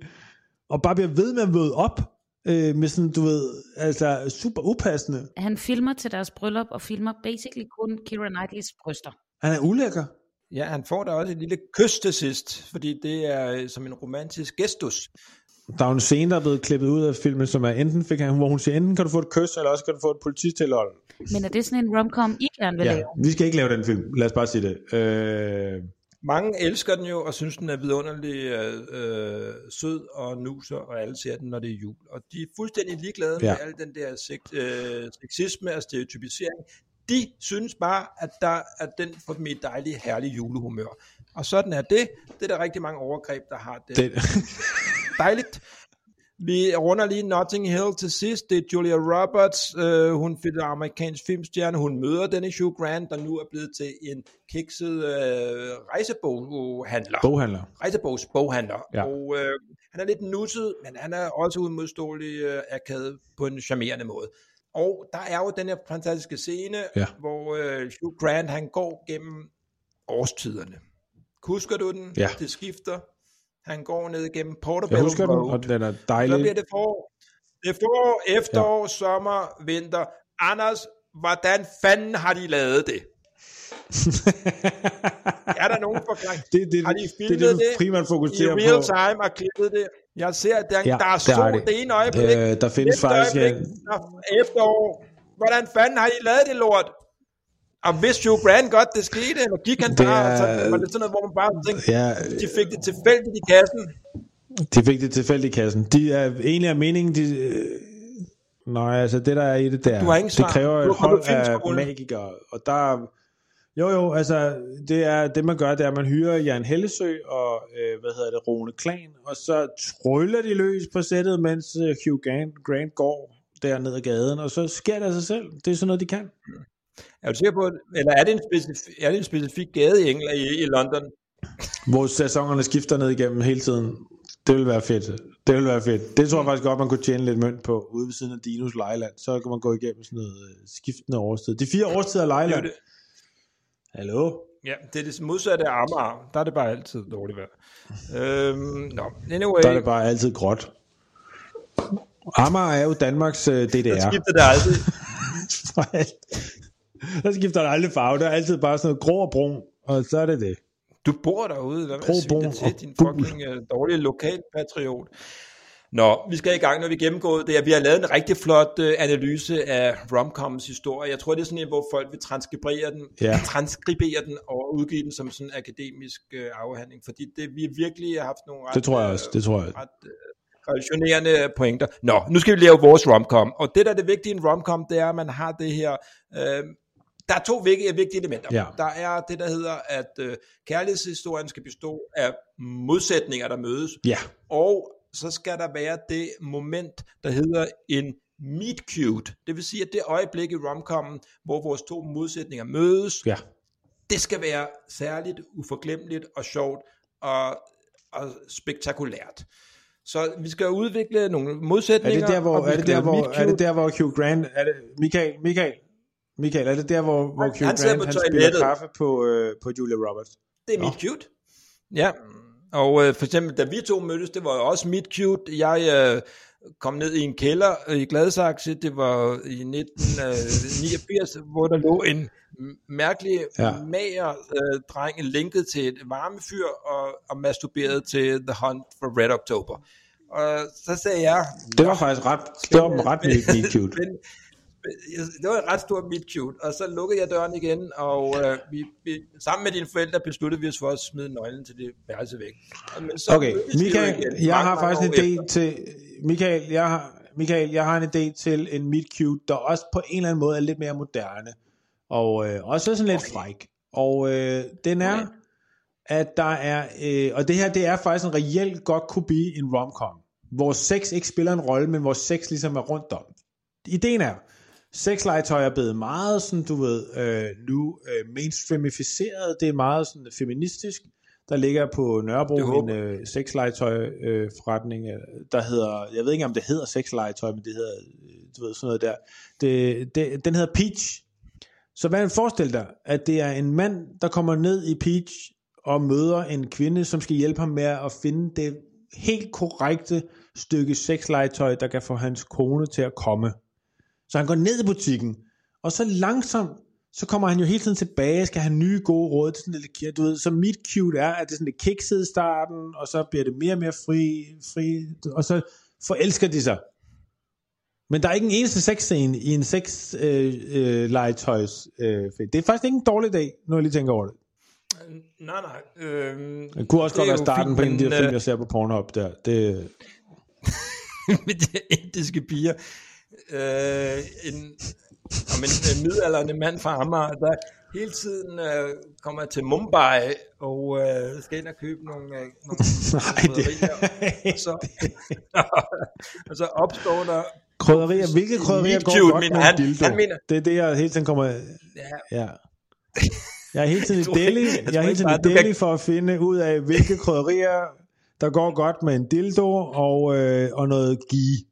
og bare bliver ved med at møde op øh, med sådan, du ved, altså super upassende. han filmer til deres bryllup, og filmer basically kun Keira Knightleys bryster. Han er ulækker. Ja, han får da også et lille kys til sidst, fordi det er øh, som en romantisk gestus. Der er jo en scene, der er blevet klippet ud af filmen, som er enten fik han, hvor hun siger, enten kan du få et kys, eller også kan du få et polititilhold. Men er det sådan en romcom, I gerne vil Ja, lave? vi skal ikke lave den film. Lad os bare sige det. Øh, Mange elsker den jo, og synes, den er vidunderlig øh, øh, sød og nuser, og alle ser den, når det er jul. Og de er fuldstændig ligeglade ja. Med al den der sex, øh, sexisme og stereotypisering. De synes bare, at, der, at den får dem i et dejligt, herligt julehumør. Og sådan er det. Det er der rigtig mange overgreb, der har det. det, dejligt. Vi runder lige Notting Hill til sidst. Det er Julia Roberts. Øh, hun er amerikansk filmstjerne. Hun møder denne Hugh Grant, der nu er blevet til en kikset øh, rejseboghandler. boghandler. Rejsebogsboghandler. Ja. Og øh, han er lidt nusset, men han er også udmodståelig øh, akavet på en charmerende måde. Og der er jo den her fantastiske scene, Ja. hvor øh, Hugh Grant han går gennem årstiderne. Husker du den? Ja. Det skifter. Han går ned gennem Portobello Jeg husker den, og den er Så dejlig. bliver det forår. Det forår, efterår, ja. sommer, vinter. Anders, hvordan fanden har de lavet det? er der nogen forklaring? det, det, Har de det, filmet det, det, det primært I fokuserer real på. time og klippet det. Jeg ser, at der, Ja, der er det sol de. det ene øjeblik. Øh, der findes faktisk øjeblik, er efterår. Hvordan fanden har I lavet det lort? Og vidste Hugh Grant godt, det skete, eller gik han bare, så er- var det sådan noget, hvor man bare tænkte, ja, de fik det tilfældigt i kassen. de fik det tilfældigt i kassen. De er egentlig af meningen, de, øh, nej, altså det der er i det der, Du har ingen det kræver Du et hold af magikere, og der jo jo, altså det er det man gør, det er at man hyrer Jan Hellesø og øh, hvad hedder det, Rune Klan, og så tryller de løs på sættet, mens øh, Hugh Grant, Grant går der ned ad gaden, og så sker det af sig selv. Det er sådan noget, de kan. Er du sikker på, eller er det en specifik, er det en specifik gade i England, i, i London? Hvor sæsonerne skifter ned igennem hele tiden. Det vil være fedt. Det vil være fedt. Det tror jeg faktisk godt, man kunne tjene lidt mønt på, ude ved siden af Dinos Lejland. Så kan man gå igennem sådan noget øh, skiftende årstid. De fire årstider af Det Lejland. jo det. Hallo? Ja, det er det modsatte af Amager. Der er det bare altid dårligt vejr. øhm, no. Anyway, Der er det bare altid gråt. Amager er jo Danmarks øh, DDR. skifter det aldrig. der skifter der aldrig farve. Der er altid bare sådan noget grå og brun, og så er det det. Du bor derude, hvad at brun det til, din fucking uh, dårlige lokalpatriot. Nå, vi skal i gang, når vi gennemgået det. Vi har lavet en rigtig flot uh, analyse af romcoms historie. Jeg tror, det er sådan en, hvor folk vil transkribere den, Ja. transkribere den og udgive den som sådan en akademisk uh, afhandling, fordi det, vi virkelig har haft nogle ret, Det tror jeg øh, også, det tror jeg. ret uh, revolutionerende pointer. Nå, nu skal vi lave vores romcom, og det, der er det vigtige i en romcom, det er, at man har det her... Uh, der er to vigtige, vigtige elementer. Ja. Der er det, der hedder, at uh, kærlighedshistorien skal bestå af modsætninger, der mødes, Ja, og så skal der være det moment, der hedder en meet cute. Det vil sige, at det øjeblik i romcomen, hvor vores to modsætninger mødes, ja. det skal være særligt uforglemmeligt og sjovt og, og spektakulært. Så vi skal udvikle nogle Er modsætninger. det der, hvor, er det der, hvor, er det der, hvor Hugh Grant, er det, Michael, Michael, Michael, er det der, hvor, hvor Han- Hugh han Grant, på han spiller kaffe på, øh, på Julia Roberts? Det er meet cute. Ja, og øh, for eksempel, da vi to mødtes, det var jo også meet cute. Jeg øh, kom ned i en kælder øh, i Gladsaxe, det var i 1989, hvor der lå en mærkelig, Ja. mager øh, dreng linket til et varmefyr og, og masturberet til The Hunt for Red October. Og så sagde jeg... Det var faktisk ret, det var ret meet cute. Men, det var en ret stor meet cute, og så lukkede jeg døren igen, og øh, vi, vi, sammen med dine forældre besluttede vi os for at smide nøglen til det værelse væk. Men så Okay, Michael, igen jeg har faktisk en idé til, Michael, jeg har, Michael, jeg har en idé til en meet cute, der også på en eller anden måde er lidt mere moderne, og øh, også sådan lidt fræk. Og øh, den er, Okay. at der er, øh, og det her, det er faktisk en reelt godt kunne blive en romcom, hvor sex ikke spiller en rolle, men hvor sex ligesom er rundt om. Ideen er, sexlegetøj er blevet meget sådan, du ved, øh, nu øh, mainstreamificeret, det er meget sådan feministisk. Der ligger på Nørrebro en øh, sexlegetøj øh, forretning, der hedder, jeg ved ikke om det hedder sexlegetøj, men det hedder, øh, du ved, sådan noget der. Det, det, den hedder Peach. Så hvad forestil dig, at det er en mand, der kommer ned i Peach og møder en kvinde, som skal hjælpe ham med at finde det helt korrekte stykke sexlegetøj, der kan få hans kone til at komme. Så han går ned i butikken, og så langsomt, så kommer han jo hele tiden tilbage, skal have nye gode råd til sådan lidt, du ved, så meet cute er, at det er sådan lidt kikset i starten, og så bliver det mere og mere fri, fri og så forelsker de sig. Men der er ikke en eneste sexscene i en sex øh, øh, legetøjs øh. Det er faktisk ikke en dårlig dag, når jeg lige tænker over det. Nej, nej. Øhm, Det kunne også det godt være starten fint, på en af de her film, øh, jeg ser på Pornhub der. Det, med de indiske piger. Øh, en, om en, en midaldrende mand fra Amager, der hele tiden øh, kommer til Mumbai og øh, skal ind og købe nogle, øh, nogle nej, det, krydderier. så, og så opstår der krydderier, hvilke krydderier går cute, godt med han. dildo? Han mener- Det er det, jeg hele tiden kommer... ja, Ja. Jeg er hele tiden i Delhi, jeg er hele tiden i Delhi for at finde ud af, hvilke krydderier, der går godt med en dildo og, øh, og noget ghee.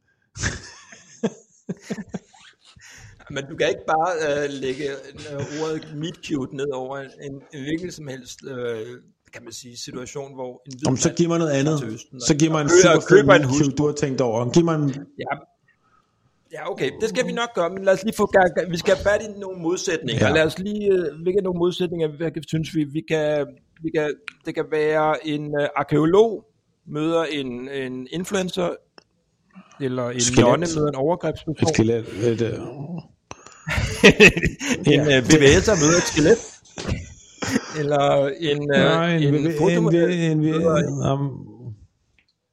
men du kan ikke bare øh, lægge øh, ordet meet cute ned over en, en, en hvilken som helst øh, kan man sige, situation, hvor en hvid Om, så mand giv mig noget andet. Østen, Så giv mig en super køber en hustru. du har tænkt over. Giv mig en... Ja, ja, okay, det skal vi nok gøre, men lad os lige få gang, vi skal have fat i nogle modsætninger. Ja. Lad os lige, øh, hvilke nogle modsætninger, hvad synes vi, vi kan, vi kan, det kan være en uh, arkeolog møder en, en influencer, eller en Skelet. nonne møder en Et overgrebsperson, skelet. Et, øh, en uh, bevægelser møder et skelet, eller en, uh, nej, en, en, en, en, fotomodel en, en, en um,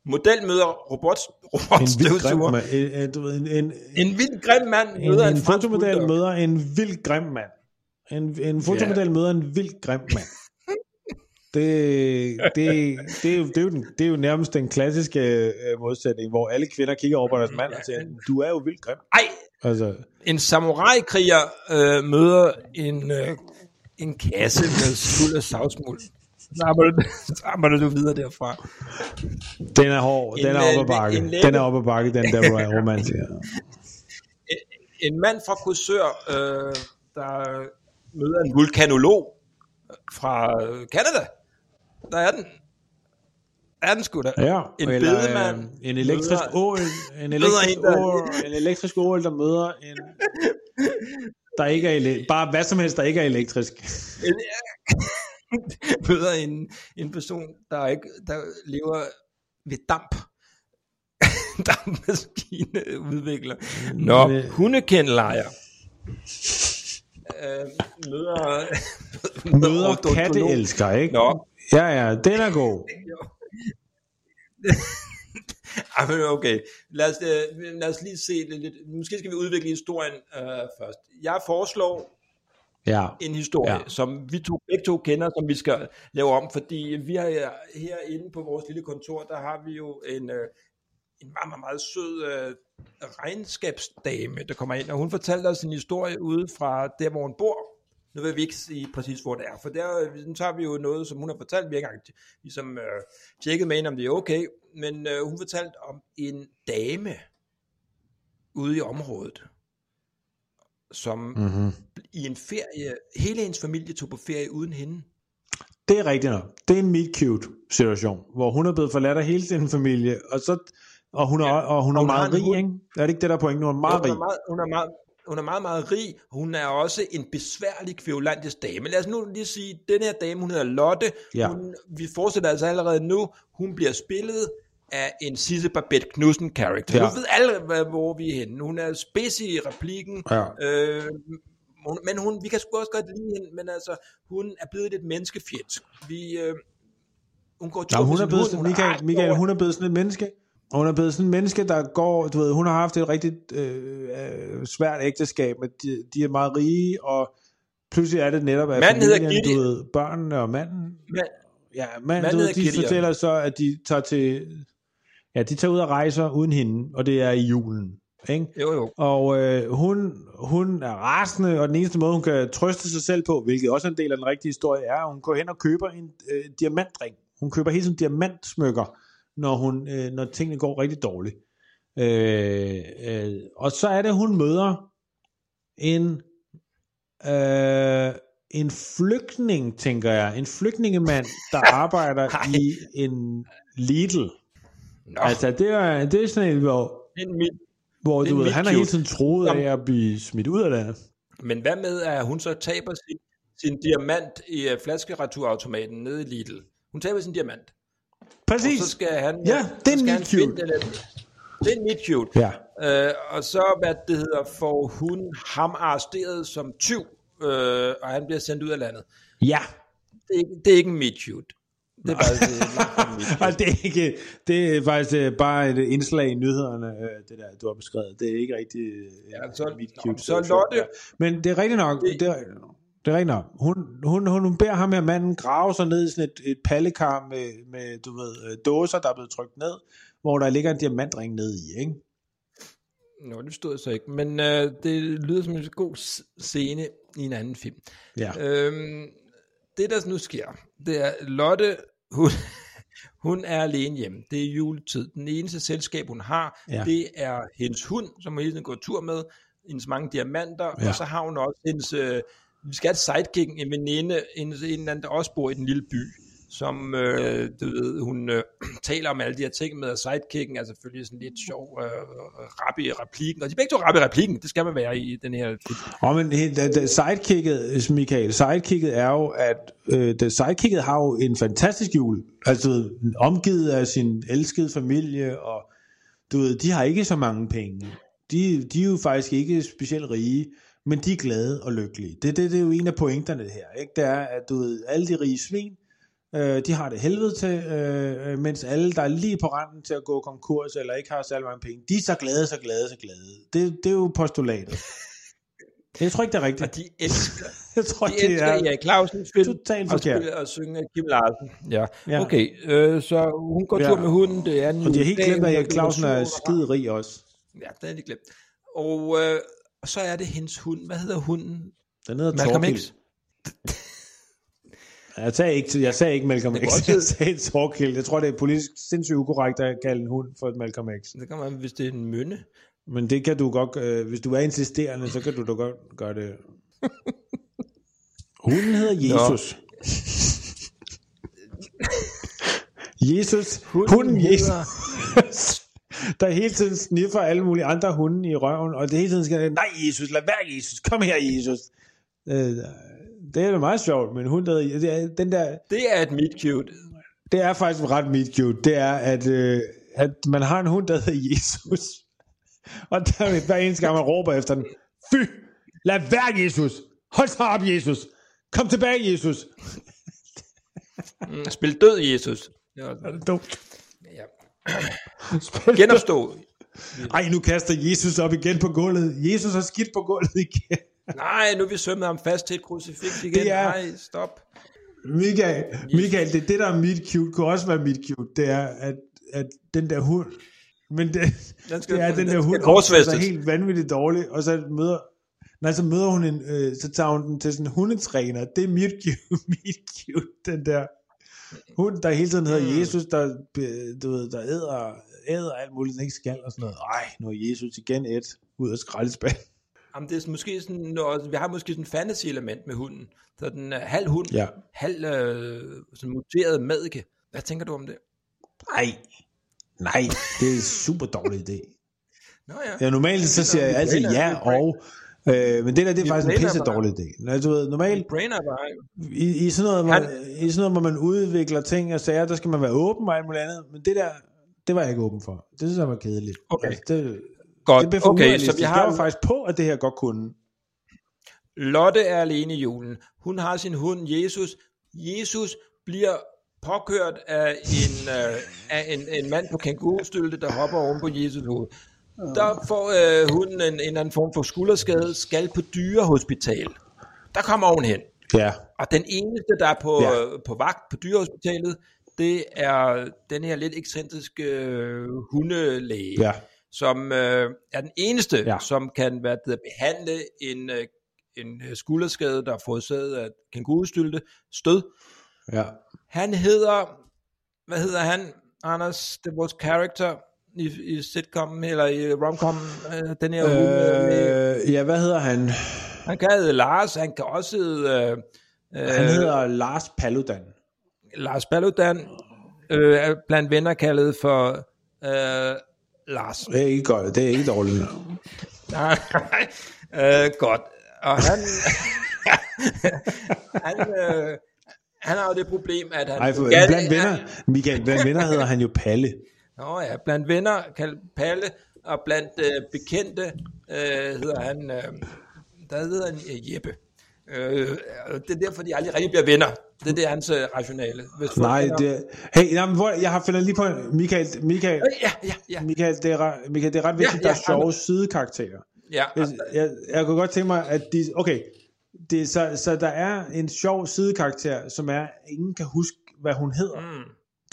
model møder robot, en vild robotstøvsuger. En, en, du ved, en, en, En vild grim mand en, møder en, en, fransk fotomodel møder en vild grim mand. En, en fotomodel møder en vild grim mand. Det, det, det, er jo, det, er jo den, det er jo nærmest den klassiske øh, modsætning, hvor alle kvinder kigger over på deres mand og siger, du er jo vildt grim. Ej, Altså, en samurai-kriger øh, møder en, øh, en kasse med fuld af savsmuld. Så arbejder, så arbejder du videre derfra. den er hård, En, den er oppe ad bakke. en læbe- Den er oppe ad bakke, den der romantik. En mand fra Korsør, øh, der møder en vulkanolog fra øh, Canada. Der er den. Er den sgu da. Ja, En eller bedemand øh, en elektrisk møder- ål, en elektrisk ål, en elektrisk ål, der møder en, der ikke er ele- bare hvad som helst, der ikke er elektrisk. Møder en, en person, der ikke der lever ved damp. dampmaskineudvikler. Nå, Men- hundekendelejer. Øh, møder, Møder odontolog. katteelsker, ikke? Nå, Ja, ja, den er god. Ej, men okay. Lad os, øh, lad os lige se det lidt. Måske skal vi udvikle historien øh, først. Jeg foreslår Ja. en historie, Ja. som vi to, begge to kender, som vi skal lave om, fordi vi har her- herinde på vores lille kontor, der har vi jo en, øh, en meget, meget, meget sød øh, regnskabsdame, der kommer ind, og hun fortalte os en historie ude fra der, hvor hun bor. Nu vil vi ikke sige præcis, hvor det er, for der øh, nu tager vi jo noget, som hun har fortalt. Vi har ikke engang ligesom, øh, tjekket med hende, om det er okay, men øh, hun fortalte om en dame ude i området, som Mm-hmm. i en ferie, hele hendes familie tog på ferie uden hende. Det er rigtigt nok. Det er en meet cute situation, hvor hun er blevet forladt af hele sin familie, og så og hun er, ja. og hun er Og hun har meget rig, ikke? Er det ikke det, der er pointen? Hun er meget hun, rig. er meget, hun, er meget, hun er meget, meget rig. Hun er også en besværlig kvævlantisk dame. Lad os nu lige sige, den her dame, hun hedder Lotte. Ja. Hun, vi fortsætter altså allerede nu. Hun bliver spillet af en Sisse Babette Knudsen karakter. Ja. Ja. Nu ved alle, hvad- hvor vi er henne. Hun er spids i replikken. Ja. Øh, hun, men hun, vi kan sgu også godt lide hende, men altså, hun er blevet lidt menneskefjendsk. Vi, øh, hun går tur med hun er blevet hund, hun Michael, Michael, hun er blevet sådan et menneske. Og hun er blevet sådan et menneske, der går, du ved, hun har haft et rigtig øh, øh, svært ægteskab, men de, de er meget rige, og pludselig er det netop, at Manden hedder familien, Gideon. du ved, børnene og manden, Men, ja, manden, Manden du ved, hedder de Gideon. fortæller så, at de tager til, ja, de tager ud og rejser uden hende, og det er i julen, ikke? jo, jo. Og øh, hun, hun er rasende, og den eneste måde, hun kan trøste sig selv på, hvilket også er en del af den rigtige historie, er, at hun går hen og køber en øh, diamantring. Hun køber hele tiden diamantsmykker, når, hun, øh, når tingene går rigtig dårligt. Øh, øh, og så er det, hun møder en, øh, en flygtning, tænker jeg. En flygtningemand, der arbejder Ej. i en Lidl. Nå, Altså, det er, det er sådan en, hvor, det er mit, hvor Det du ved, han har hele tiden troet af at blive smidt ud af landet. Men hvad med, at hun så taber sin, sin diamant i uh, flaskereturautomaten nede i Lidl? Hun taber sin diamant. Præcis. Og så skal han, Ja, så det er meet finde cute. Det er meet cute. Ja. Øh, og så, hvad det hedder, får hun ham arresteret som tyv, øh, og han bliver sendt ud af landet. Ja. Det er, ikke- det er ikke en meet cute. Det er bare det er en det er, ikke, det er faktisk øh, bare et indslag i nyhederne, øh, det der, du har beskrevet. Det er ikke rigtig øh, Ja, så- meet nå, cute så situation. Lotte-. Men det er rigtigt nok. Det- det, er, det er rigtigt. Hun, hun, hun, hun beder ham her manden grave sig ned i sådan et, et pallekar med, med, du ved, øh, dåser, der er blevet trykt ned, hvor der ligger en diamantring ned i, ikke? Nå, det stod jeg så ikke. Men øh, det lyder som en god scene i en anden film. Ja. Øhm, det der nu sker, det er Lotte, hun, hun er alene hjemme. Det er juletid. Den eneste selskab, hun har, Ja. det er hendes hund, som hun hele tiden går tur med, hendes mange diamanter, ja. og så har hun også hendes, øh, vi skal have et sidekick, en veninde, en, en eller anden, der også bor i den lille by, som, øh, du ved, hun øh, taler om alle de her ting med, og sidekicken er selvfølgelig sådan lidt sjov, øh, rap i replikken, og de er begge to rap i replikken, det skal man være i den her. Og men sidekicket, Michael, sidekicket er jo, at øh, sidekicket har jo en fantastisk jul. Altså omgivet af sin elskede familie, og du ved, de har ikke så mange penge. De, de er jo faktisk ikke specielt rige, men de er glade og lykkelige. Det, det, det er jo en af pointerne her. Ikke? Det er, at du ved, alle de rige svin, øh, de har det helvede til, øh, øh, mens alle, der er lige på randen til at gå konkurs, eller ikke har særlig mange penge, de er så glade, så glade, så glade. Det, det er jo postulatet. Jeg tror ikke, det er rigtigt. Og de elsker, Jeg tror, de det elsker er Erik Clausen film totalt og, forkert. spille, og synge Kim Larsen. Ja. Ja. Okay, øh, så hun går Ja. tur med hunden, det er en Og de har helt glemt, at Erik Clausen er med skide rig også. Ja, det er de glemt. Og øh, og så er det hendes hund. Hvad hedder hunden? Den hedder Malcolm Torkild. X. Jeg sagde ikke, jeg sagde ikke Malcolm X, jeg sagde Torkild. Jeg tror, det er politisk sindssygt ukorrekt at kalde en hund for et Malcolm X. Det kan man, hvis det er en mønne. Men det kan du godt, øh, hvis du er insisterende, så kan du da godt gøre det. Hunden hedder Jesus. Jesus. Hunden, Hunden Jesus. der hele tiden sniffer alle mulige andre hunde i røven, og det hele tiden skal, nej Jesus, lad være Jesus, kom her Jesus. Øh, det er da meget sjovt, men hun der, det er, den der, Det er et meet cute. det er faktisk ret meet cute, det er, at, øh, at man har en hund, der hedder Jesus. Og der er hver eneste gang, man råber efter den, fy, lad være Jesus, hold så op Jesus, kom tilbage Jesus. Mm, Spil død, Jesus. Det var Er det dumt? Genopstå. Ej, nu kaster Jesus op igen på gulvet. Jesus har skidt på gulvet igen. Nej, nu er vi sømmet ham fast til et krucifiks igen. Det er- Nej, stop. Michael, Michael, det, det der er meet cute, kunne også være meet cute, det er, at, at den der hund, men det, Den skal- det er, at den den der hund korsfæstes. helt vanvittigt dårligt, og så møder, nej, så møder hun en, øh, så tager hun den til sådan en hundetræner, det er meet cute, meet cute, den der hund, der hele tiden hedder Mm. Jesus, der, øh, du ved, der æder, æder alt muligt, den ikke skal, og sådan noget. Ej, nu er Jesus igen et ud af skraldespand. Jamen, det er måske sådan vi har måske sådan en fantasy-element med hunden. Så den er halv hund, Ja. halv øh, sådan muteret madike. Hvad tænker du om det? Nej, nej, det er en super dårlig idé. Nå ja. Ja, normalt så siger jeg altid ja brain- og, øh, men det der, det er Mit faktisk en pisse dårlig idé. Når du ved, normalt, Brainer bare. i, i, sådan noget, hvor, Han- i sådan noget, hvor man udvikler ting og sager, der skal man være åben og alt muligt andet, men det der, det var jeg ikke åben for. Det synes jeg var kedeligt. Okay. Altså, det, Godt. det blev for okay, så vi Jeg var har faktisk på, at det her godt kunne. Lotte er alene i julen. Hun har sin hund Jesus. Jesus bliver påkørt af en, øh, af en, en mand på kængurustylte, der hopper oven på Jesus hoved. Der får øh, hunden en, en eller anden form for skulderskade, skal på dyrehospital. Der kommer hun hen. Ja, Og den eneste, der er på, Ja. på vagt på dyrehospitalet, det er den her lidt ekscentriske øh, hundelæge, ja, som øh, er den eneste, Ja. som kan hvad det, behandle en, øh, en øh, skulderskade, der er forårsaget af kængurustylte, stød. ja. Han hedder, hvad hedder han, Anders, det er vores character i, i sitcomen, eller i romcom, øh, den her øh, hunde. Øh, ja, hvad hedder han? Han kan hedde Lars, han kan også hedde... Øh, Han hedder Lars Paludan. Lars Paludan, øh, er blandt venner kaldet for øh, Lars. Det er ikke godt, det er ikke dårligt. Nej, øh, godt. Og han, han, øh, han har jo det problem, at han... Ej, for, Ja, blandt venner, Michael, blandt venner hedder han jo Palle. Nå ja, blandt venner kaldt Palle, og blandt øh, bekendte øh, hedder han... Øh, der hedder han øh, Jeppe. Øh, og det er derfor, de aldrig rigtig bliver venner. Det er det hans øh, rationale. Hvis Nej, det Hey, jamen, hvor, jeg har fundet lige på... Michael, Michael, Øh, Ja, ja, ja. Michael, det er, Michael, det er ret vigtigt, Ja, der ja, er sjove sidekarakterer. ja. Jeg, jeg, jeg kunne godt tænke mig, at de... Okay, det, så, så der er en sjov sidekarakter, som er, ingen kan huske, hvad hun hedder. Mm.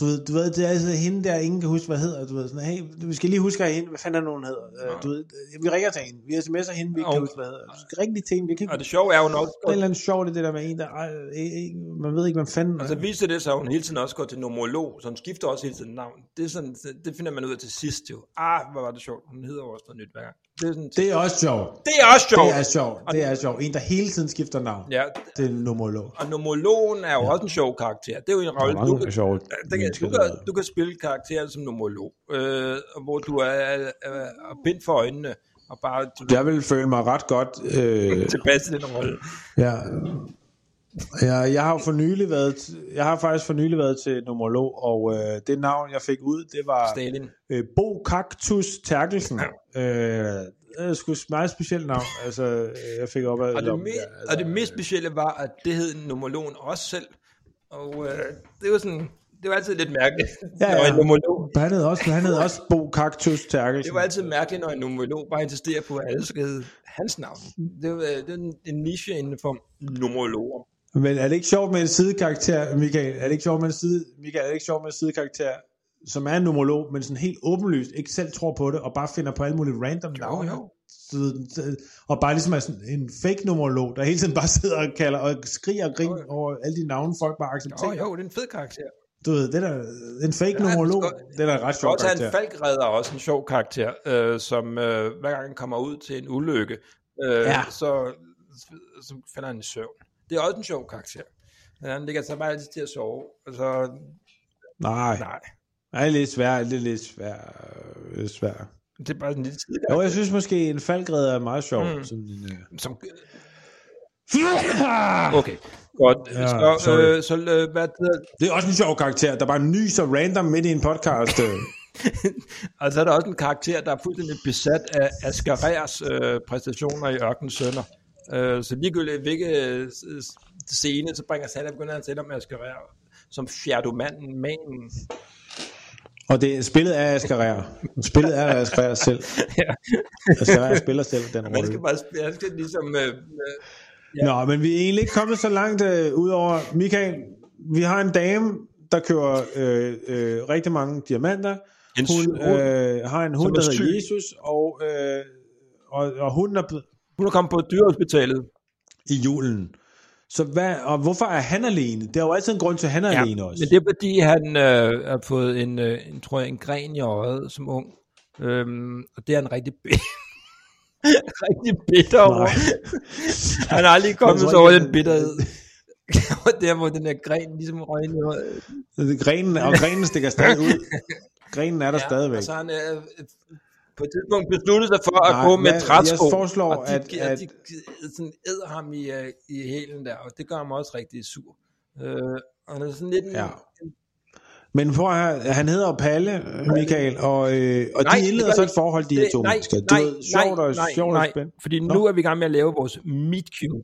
Du ved, du ved, det er altså hende der, ingen kan huske, hvad hedder. Du ved, sådan, hey, vi skal lige huske hende, hvad fanden er nogen hedder. Uh, du ved, vi ringer til hende, vi sms'er hende, vi ikke kan huske, hvad hedder. Du skal ringe lige til hende, vi kan ikke... Og det sjove er jo nok, Der er eller andet sjovt det der med en, der... Øh, øh, man ved ikke, hvad fanden... Og så viser det sig, at hun hele tiden også går til nomolog, så hun skifter også hele tiden navn. Det, er sådan, det finder man ud af til sidst jo. Ah, hvor var det sjovt. Hun hedder jo også noget nyt hver gang. Det er, sådan, Det er også sjovt. det er også sjovt. Det er sjovt. Det er sjovt. En, der hele tiden skifter navn. Ja, Det er en nomolog. og nomologen er jo også en sjov karakter. Det er jo en rolle, du, kan- sjove det kan, du, kan, du kan spille karakteren som nomolog, øh, hvor du er, er, er for øjnene, og bare du, Jeg vil føle mig ret godt... Øh, tilbage til den rolle. ja. Jeg, jeg har for nylig været, jeg har faktisk for nylig været til nomolog, og øh, det navn, jeg fik ud, det var Stalin. øh, Bo Kaktus Terkelsen. Øh, det er sgu et meget specielt navn. Altså, øh, jeg fik op af Og det, me, altså, og det mest specielle var, at det hed nomologen også selv. Og øh, det var sådan, det var altid lidt mærkeligt, Ja, når ja. en nomolog Han hed også, han hed også Bo Kaktus Terkelsen. Det var altid mærkeligt, når en numerolog bare insisterer på, at alle skal hedde hans navn. Det var, det er en, en niche inden for numerologer. Men er det ikke sjovt med en sidekarakter, Michael? Er det ikke sjovt med en side, Michael, er det ikke sjovt med en sidekarakter, som er en numerolog, men sådan helt åbenlyst ikke selv tror på det, og bare finder på alle mulige random navne? jo. Så- Og bare ligesom er sådan en fake numerolog, der hele tiden bare sidder og kalder og skriger og griner over alle de navne, folk bare Jo, accepterer. jo, det er en fed karakter. Du ved, det der, en fake Ja, numerolog, det det er en ret sjov karakter. en falkredder også en sjov karakter, øh, som øh, hver gang han kommer ud til en ulykke, øh, Ja. ja. så, så falder han i søvn. Det er også en sjov karakter. Han ligger sig bare altid til at sove. Altså, Nej, nej, det er lidt svært, det er lidt svært. Lidt svært. det er bare en lille tid. Jo, jeg synes måske, en falkredder er meget sjov. Mm. Sådan en, øh... Som, okay, godt. Ja, så, sorry. øh, så øh, hvad hedder Det er også en sjov karakter, der bare nyser random midt i en podcast. øh. og så er der også en karakter, der er fuldstændig besat af Askerærs øh, præstationer i Ørkens Sønder. Øh, så ligegyldigt hvilke øh, scene, så bringer Salah begynder han selv om Askerer som fjerdomanden, manden. Og det er spillet af Asger Spillet er Asger selv. ja. Asger spiller selv den Man skal rolle. bare spille, han skal ligesom... Øh, øh, Ja. Nå, men vi er egentlig ikke kommet så langt øh, ud over Michael. Vi har en dame, der kører øh, øh, rigtig mange diamanter. En Hun øh, har en hund, der er hedder. Jesus, og, øh, og, og hunden er hun er kommet på dyrehospitalet. i julen. Så hvad, og hvorfor er han alene? Det er jo altid en grund til, at han er ja, alene også. men det er fordi, han øh, har fået en, øh, en, tror jeg, en gren i øjet som ung. Øhm, og det er en rigtig, rigtig bitter over. Han har aldrig kommet sig over den bitterhed. og der hvor den her gren ligesom røg ind i øjet. Grenen, og grenen stikker stadig ud. Grenen er der ja, stadigvæk. Så har han øh, på et tidspunkt besluttet sig for at Nej, gå med træsko. jeg foreslår, og de, at- at, de, sådan æder ham i, øh, i hælen der, og det gør ham også rigtig sur. Øh, og han er sådan lidt Ja. Men for at, han hedder Palle, Michael, og, øh, og Nej, de det indleder så et forhold, de her Det- to nej, mennesker. Nej, ved, sjovt og, nej, sjovt nej, spændende. fordi nu er vi i gang med at lave vores meet cute.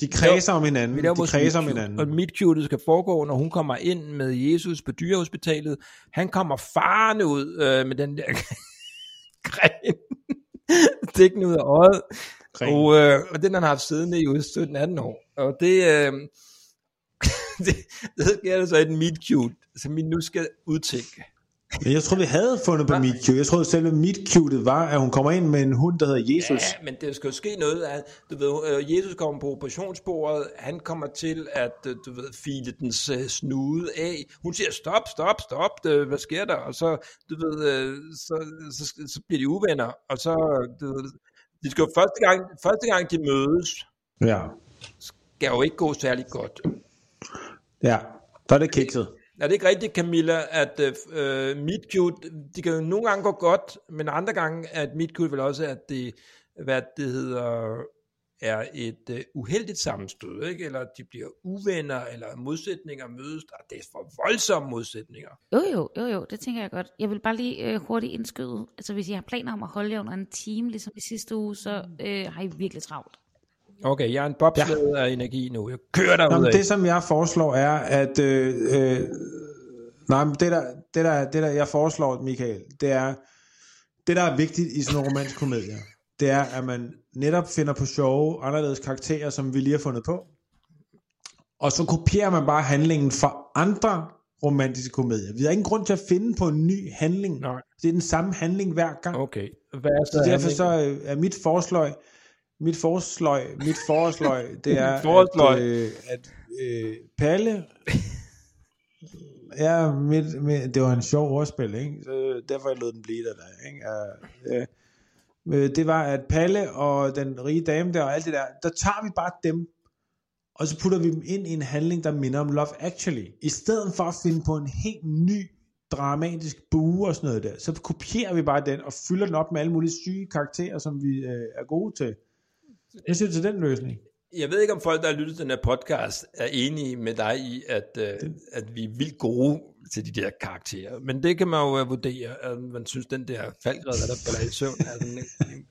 De kredser om hinanden. Vi laver De kredser om hinanden. og meet cute skal foregå, når hun kommer ind med Jesus på dyrehospitalet. Han kommer farne ud øh, med den der gren stikkende ud af øjet. Gren. Og, øh, og den han har haft siddende i jo 17-18 år. Og det, øh, det, det sker der så et meet cute, som vi nu skal udtænke. Men jeg tror, vi havde fundet på Meet Cute. Jeg troede, selve Meet Cute var, at hun kommer ind med en hund, der hedder Jesus. Ja, men det skal jo ske noget. At, du ved, øh, Jesus kommer på operationsbordet, han kommer til at, øh, du ved, file dens øh, snude af. Hun siger, stop, stop, stop, hvad sker der? Og så, du ved, så, så, så bliver de uvenner, og så, du ved, de skal jo første gang, første gang de mødes, Ja. skal jo ikke gå særlig godt. Ja, der er det kikset. Er det ikke rigtigt, Camilla, at øh, Meet Cute, de kan jo nogle gange gå godt, men andre gange, at Meet Cute vel også, at det, hvad det hedder, er et øh, uheldigt sammenstød, ikke? eller de bliver uvenner, eller modsætninger mødes, og det er for voldsomme modsætninger. Jo, jo, jo, jo, det tænker jeg godt. Jeg vil bare lige øh, hurtigt indskyde, altså hvis I har planer om at holde jer under en time, ligesom i sidste uge, så øh, har I virkelig travlt. Okay, jeg er en bobsled ja. af energi nu. Jeg kører derud men af. det, som jeg foreslår, er, at... Øh, øh, nej, men det der, det, der, det der, jeg foreslår, Michael, det er... Det, der er vigtigt i sådan nogle romansk komedier, det er, at man netop finder på sjove, anderledes karakterer, som vi lige har fundet på. Og så kopierer man bare handlingen fra andre romantiske komedier. Vi har ingen grund til at finde på en ny handling. Nej. Det er den samme handling hver gang. Okay, hvad er så Så derfor så øh, er mit forslag, mit forslag, mit forslag, det er, at, øh, at øh, Palle, ja, mit, mit, det var en sjov ordspil, ikke? Så derfor jeg lod den blive der, der ikke? Uh, uh, øh, det var, at Palle og den rige dame der og alt det der, der tager vi bare dem, og så putter vi dem ind i en handling, der minder om Love Actually. I stedet for at finde på en helt ny dramatisk bue og sådan noget der, så kopierer vi bare den og fylder den op med alle mulige syge karakterer, som vi øh, er gode til. Jeg synes til den løsning. Jeg ved ikke, om folk, der har lyttet til den her podcast, er enige med dig i, at, øh, at vi er vildt gode til de der karakterer. Men det kan man jo øh, vurdere, at man synes, den der faldgræd, der falder i søvn, er sådan en, en,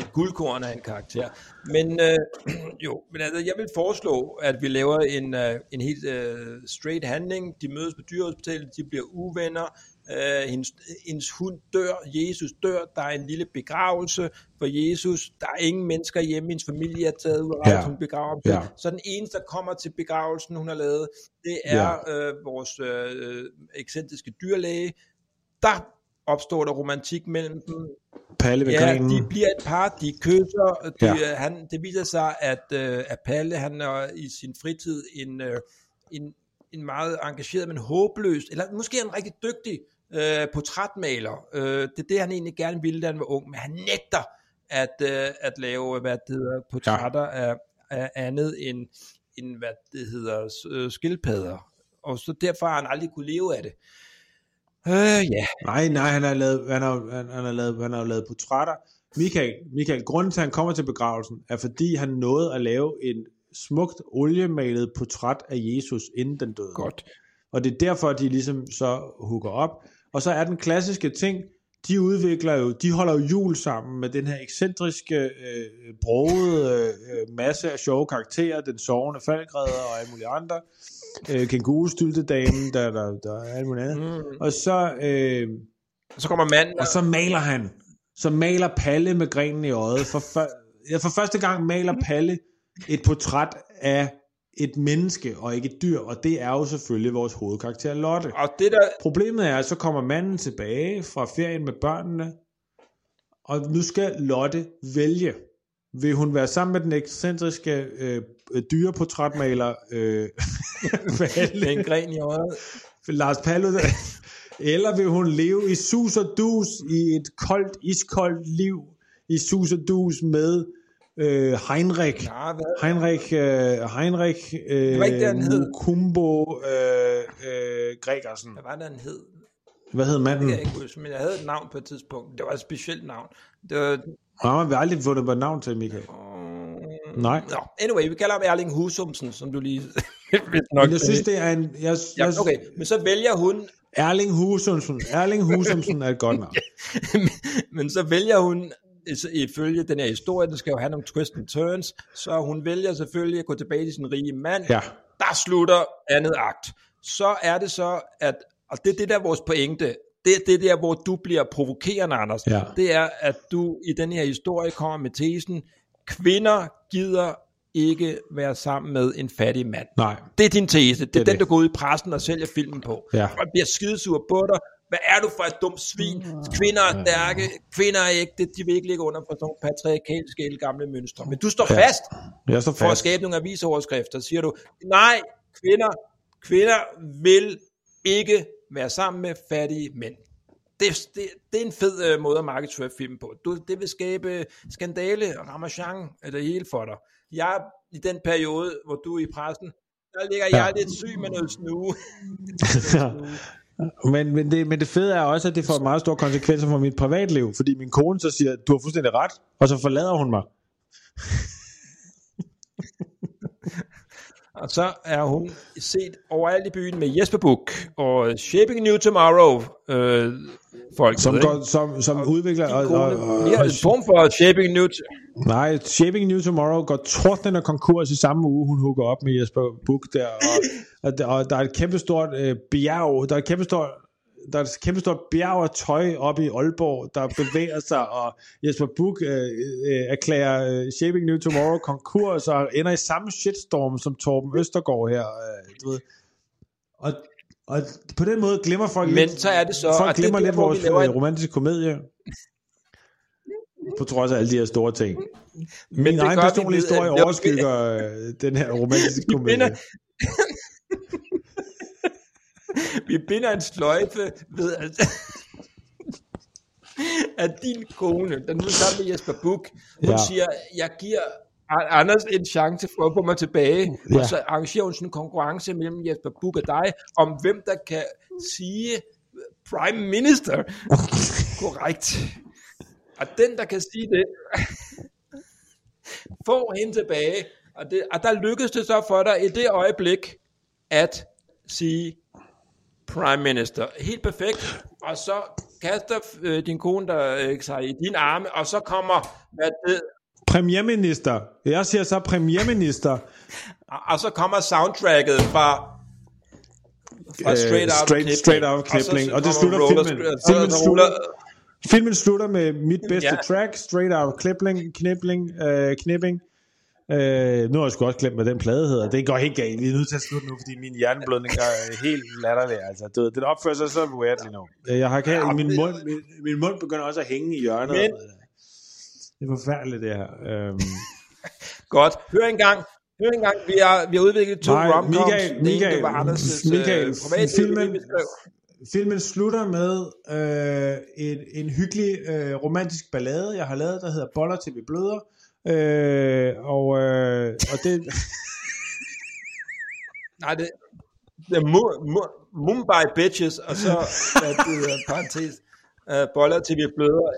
et guldkorn af en karakter. Men øh, jo, men altså, jeg vil foreslå, at vi laver en, øh, en helt øh, straight handling. De mødes på dyrehospitalet, de bliver uvenner, øh, hendes, hendes hund dør, Jesus dør, der er en lille begravelse for Jesus, der er ingen mennesker hjemme, hendes familie er taget ud af Ja. hun begraver ham. Ja. Så den eneste, der kommer til begravelsen, hun har lavet, det er ja. øh, vores øh, ekscentriske dyrlæge. Der opstår der romantik mellem dem. Palle ved Ja, grenen. de bliver et par, de kysser. De, Ja. ja. han, det viser sig, at, øh, at Palle han er i sin fritid en, øh, en, en meget engageret, men håbløs, eller måske en rigtig dygtig øh, portrætmaler. Øh, det er det, han egentlig gerne ville, da han var ung, men han nægter at, øh, at lave, hvad det hedder, portrætter ja. af, af andet end, end, hvad det hedder, øh, skildpadder. Og så derfor har han aldrig kunne leve af det. Øh, ja. Nej, nej, han har lavet, han har, han, han har lavet, han har lavet portrætter. Michael, Michael, grunden til, at han kommer til begravelsen, er fordi han nåede at lave en smukt oliemalet portræt af Jesus, inden den døde. Godt. Og det er derfor, at de ligesom så hooker op. Og så er den klassiske ting, de udvikler jo, de holder jo jul sammen med den her ekscentriske, øh, brogede øh, masse af sjove karakterer, den sovende falkredder og alle mulige andre, øh, kængurustyltedamen, der, der, der er alt muligt andet. Mm. Og så, øh, Så kommer manden, og så maler han, så maler Palle med grenen i øjet. For, for, ja, for første gang maler Palle et portræt af et menneske og ikke et dyr, og det er jo selvfølgelig vores hovedkarakter Lotte. og det der, Problemet er, at så kommer manden tilbage fra ferien med børnene, og nu skal Lotte vælge. Vil hun være sammen med den ekscentriske øh, dyreportrætmaler øh, Palle, en gren i øjet, Lars Paludan, eller vil hun leve i sus og dus i et koldt, iskoldt liv i sus og dus med øh, Heinrich, ja, hvad, Heinrich, øh, Heinrich øh, var ikke det, hed. Mukumbo øh, øh, Gregersen. hvad var det, han hed? Hvad hed Det manden? jeg ikke huske, men jeg havde et navn på et tidspunkt. Det var et specielt navn. Det var, Nå, man vil aldrig fundet på et navn til, Michael. Nej. Nå, anyway, vi kalder ham Erling Husumsen, som du lige nok. Men jeg synes, det er en... Jeg, Ja, jeg, okay, men så vælger hun, Erling Husumsen. Erling Husumsen er et godt navn. men så vælger hun, ifølge den her historie, der skal jo have nogle twists and turns, så hun vælger selvfølgelig at gå tilbage til sin rige mand. Ja. Der slutter andet akt. Så er det så, at, og det er det der er vores pointe, det er det der, hvor du bliver provokerende, Anders. Ja. Det er, at du i den her historie kommer med tesen, kvinder gider ikke være sammen med en fattig mand. Nej. Det er din tese. Det er, Det er den, det. du går ud i pressen og sælger filmen på. Ja. Folk bliver skidesure på dig. Hvad er du for et dumt svin? Kvinder er stærke. Kvinder er ikke det. De vil ikke ligge under for sådan patriarkalske gamle mønstre. Men du står Ja. fast Jeg står for at fast. skabe nogle avisoverskrifter. Siger du, nej, kvinder, kvinder vil ikke være sammen med fattige mænd. Det, det, det er en fed øh, måde at markedsføre film på. Du, det vil skabe skandale, ramachan, eller hele for dig. Jeg, i den periode, hvor du er i pressen, der ligger jeg Ja. lidt syg med noget snue. Men, men, det, men det fede er også, at det får meget store konsekvenser for mit privatliv, fordi min kone så siger, du har fuldstændig ret, og så forlader hun mig. Og så er hun set overalt i byen med Jesper Buch og Shaping New Tomorrow øh, folk. Som, går, som, som udvikler... Og, kone, og, og, og, en form for Shaping New nej, Shaping New Tomorrow går tordnen og konkurs i samme uge, hun hooker op med Jesper Buch der, og, og, der- og der er et kæmpestort øh, bjerg, der er et kæmpestort der er et kæmpestort bjerg af tøj oppe i Aalborg, der bevæger sig, og Jesper Buch øh, øh, erklærer øh, Shaping New Tomorrow konkurs, og ender i samme shitstorm som Torben Østergaard her, øh, du ved. Og, og på den måde glemmer folk Men lidt, så er det så, folk at det glemmer er der, lidt vores laver øh, romantiske komedie. På trods af alle de her store ting. Min det egen personlige historie overskygger øh, den her romantiske komedie. Vi binder en sløjfe ved, at, at din kone, der nu sammen med Jesper Buch, hun Ja. siger, jeg giver Anders en chance for at få mig tilbage, Ja. og så arrangerer hun sådan en konkurrence mellem Jesper Buch og dig, om hvem der kan sige Prime Minister korrekt. Og den, der kan sige det, få hende tilbage. Og, det, og der lykkedes det så for dig i det øjeblik, at sige Prime Minister. Helt perfekt. Og så kaster øh, din kone der øh, sig i dine arme, og så kommer, hvad det, Premierminister. Jeg siger så premierminister. og, og så kommer soundtracket fra, fra Øh, Straight Out Straight- Kipling. Straight Outta Kipling. Og det kommer slutter roller- filmen. så- Filmen så slutter- Filmen slutter med mit bedste Ja. track, Straight Out Kipling, Knibling, øh, Knipping. Øh, nu har jeg sgu også glemt, hvad den plade hedder. Det går helt galt. Vi er nødt til at slutte nu, fordi min hjerneblødning er helt latterlig. Altså, du ved, den opfører sig så weirdly nu. Øh, Jeg har kan, Ja, min, mund, min, min mund begynder også at hænge i hjørnet. Men- Det er forfærdeligt, det her. Øhm, Godt. Hør engang. Hør engang. Vi har, vi har udviklet to Nej, romcoms. Michael, Michael, det var Anders' Michael, øh, filmen- filmen slutter med øh, en, en hyggelig øh, romantisk ballade, jeg har lavet, der hedder Boller til vi bløder. Øh, og, øh, og det... Nej, det, det er Mu- Mu- Mumbai Bitches, og så hvad det hedder, parentes, uh, boller til vi bløder.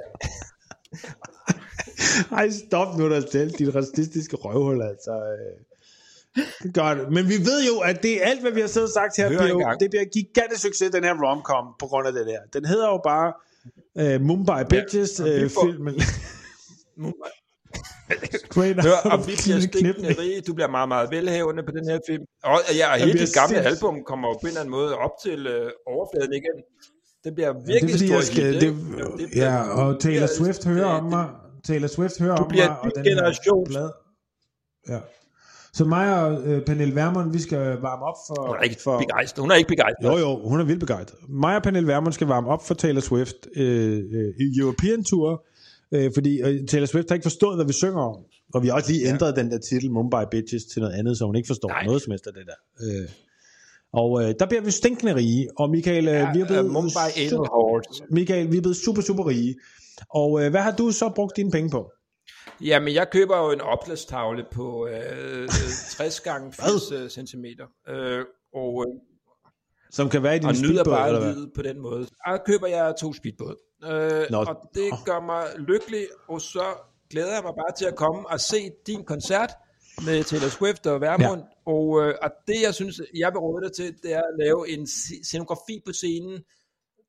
Ej, stop nu dig selv, dit racistiske røvhul, altså. Øh. Godt, men vi ved jo, at det er alt, hvad vi har siddet og sagt her, bliver jo, det bliver gigantisk succes, den her romcom, på grund af det der. Den hedder jo bare uh, Mumbai Bitches og vi uh, filmen. Straight Hør, of vi bliver stikkende rige. Du bliver meget, meget velhavende på den her film. Og ja, og hele bliver dit gamle sindssygt. album kommer på en eller anden måde op til øh, overfladen igen. Det bliver Det er virkelig fordi, stor jeg skal, det? Det bliver- ja, og Taylor det- Swift hører det- om mig. Taylor Swift hører om bliver mig. ny den her generation. plade- Ja. Så mig og øh, Pernille Vermund, vi skal varme op for... Hun er ikke for begejstret. Hun er ikke begejstret. Jo, jo, hun er vildt begejstret. Mig og Pernille Vermund skal varme op for Taylor Swift øh, øh, i European Tour, øh, fordi øh, Taylor Swift har ikke forstået, hvad vi synger om. Og vi har også lige ændret den der titel, Mumbai Bitches, til noget andet, så hun ikke forstår Nej. noget som helst af det der. Øh. Og øh, der bliver vi stinkende rige, og Michael, øh, vi er Ja, blevet uh, Mumbai super. Michael, vi er blevet super, super rige. Og øh, hvad har du så brugt dine penge på? Jamen, jeg køber jo en opslagstavle på øh, øh, 60 gange 80 cm. Øh, og, øh, Som kan være i din og speedbåd, eller hvad? på den måde. Og køber jeg to speedbåd. Øh, Nå. og det gør mig lykkelig, og så glæder jeg mig bare til at komme og se din koncert med Taylor Swift og Vermund. Ja. Og, øh, og det, jeg synes, jeg vil råde dig til, det er at lave en scenografi på scenen,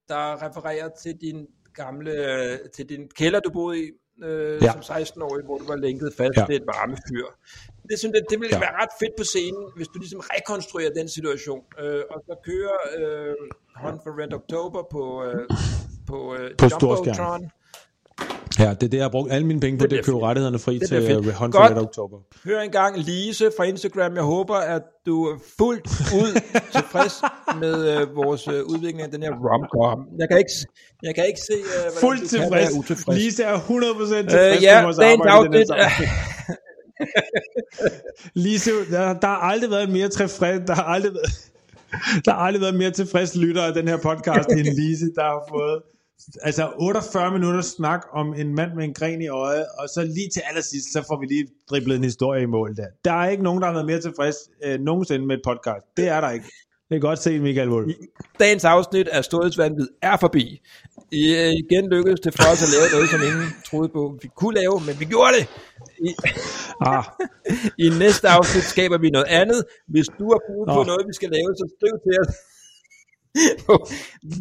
der refererer til din gamle, øh, til din kælder, du boede i øh, Ja. som 16-årig, hvor du var lænket fast Ja. til et varmefyr. Det synes jeg, det ville ja. være ret fedt på scenen, hvis du ligesom rekonstruerer den situation, øh, og så kører øh, Hunt for Red October på, øh, på, øh, På Jumbotron. Ja, det er det, jeg har brugt alle mine penge på, det, Det det er at bliver købe rettighederne fri Det til uh. Hunt for Red October. Hør engang Lise fra Instagram. Jeg håber, at du er fuldt ud tilfreds med øh, vores øh, udvikling af den her romcom. Jeg kan ikke, jeg kan ikke se, hvordan Fuldt tilfreds. kan utilfreds. Lise er 100% tilfreds Øh, ja, med vores arbejde i den her. Lise, der, der har aldrig været mere tilfreds, der har aldrig været, der har aldrig været mere tilfreds lytter af den her podcast end Lise, der har fået altså 48 minutter snak om en mand med en gren i øjet, og så lige til allersidst, så får vi lige driblet en historie i mål der. Der er ikke nogen, der har været mere tilfreds øh, nogensinde med et podcast. Det er der ikke. Det er godt set, Michael Wolf. Dagens afsnit af Storhedsvandvid er forbi. I, øh, igen lykkedes det for os at lave noget, som ingen troede på, vi kunne lave, men vi gjorde det. I, Ah, I næste afsnit skaber vi noget andet. Hvis du har brug på Nå. noget, vi skal lave, så skriv til os på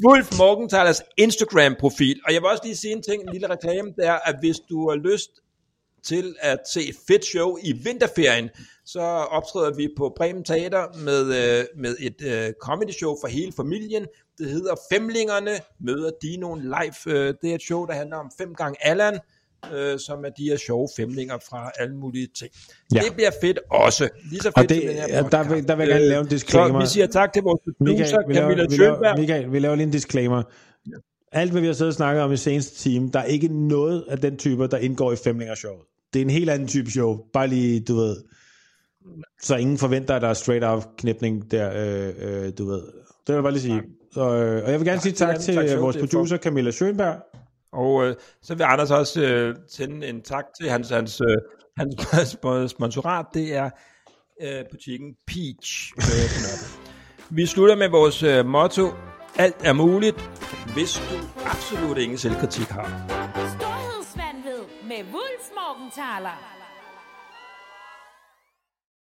Wolf Morgenthalers Instagram-profil. Og jeg vil også lige sige en ting, en lille reklame, det er, at hvis du har lyst til at se et fedt show i vinterferien, så optræder vi på Bremen Teater med, øh, med et øh, comedy show for hele familien. Det hedder Femlingerne møder Dinoen live. Øh, det er et show, der handler om fem gange Allan, øh, som er de her sjove femlinger fra alle mulige ting. Ja. Det bliver fedt også. Lige så fedt og det, som den her der, vil, der vil jeg gerne Øh, lave en disclaimer. Så vi siger tak til vores producer, Camilla Sjølberg. Michael, vi laver lige en disclaimer. Alt, hvad vi har siddet og snakket om i seneste time, der er ikke noget af den typer, der indgår i Femlinger Show. Det er en helt anden type show. Bare lige, du ved. Så ingen forventer, at der er straight off knipning der, øh, øh, du ved. Det vil jeg bare lige sige. Så, øh, og jeg vil gerne sige det er tak til show, vores det er for- producer, Camilla Schönberg. Og øh, så vil Anders også øh, sende en tak til hans, hans, øh, hans sp- sponsorat. Det er øh, butikken Peach. Øh, vi slutter med vores øh, motto. Alt er muligt, hvis du absolut ingen selvkritik har. Storhedsvandved med Wulf Morgenthaler.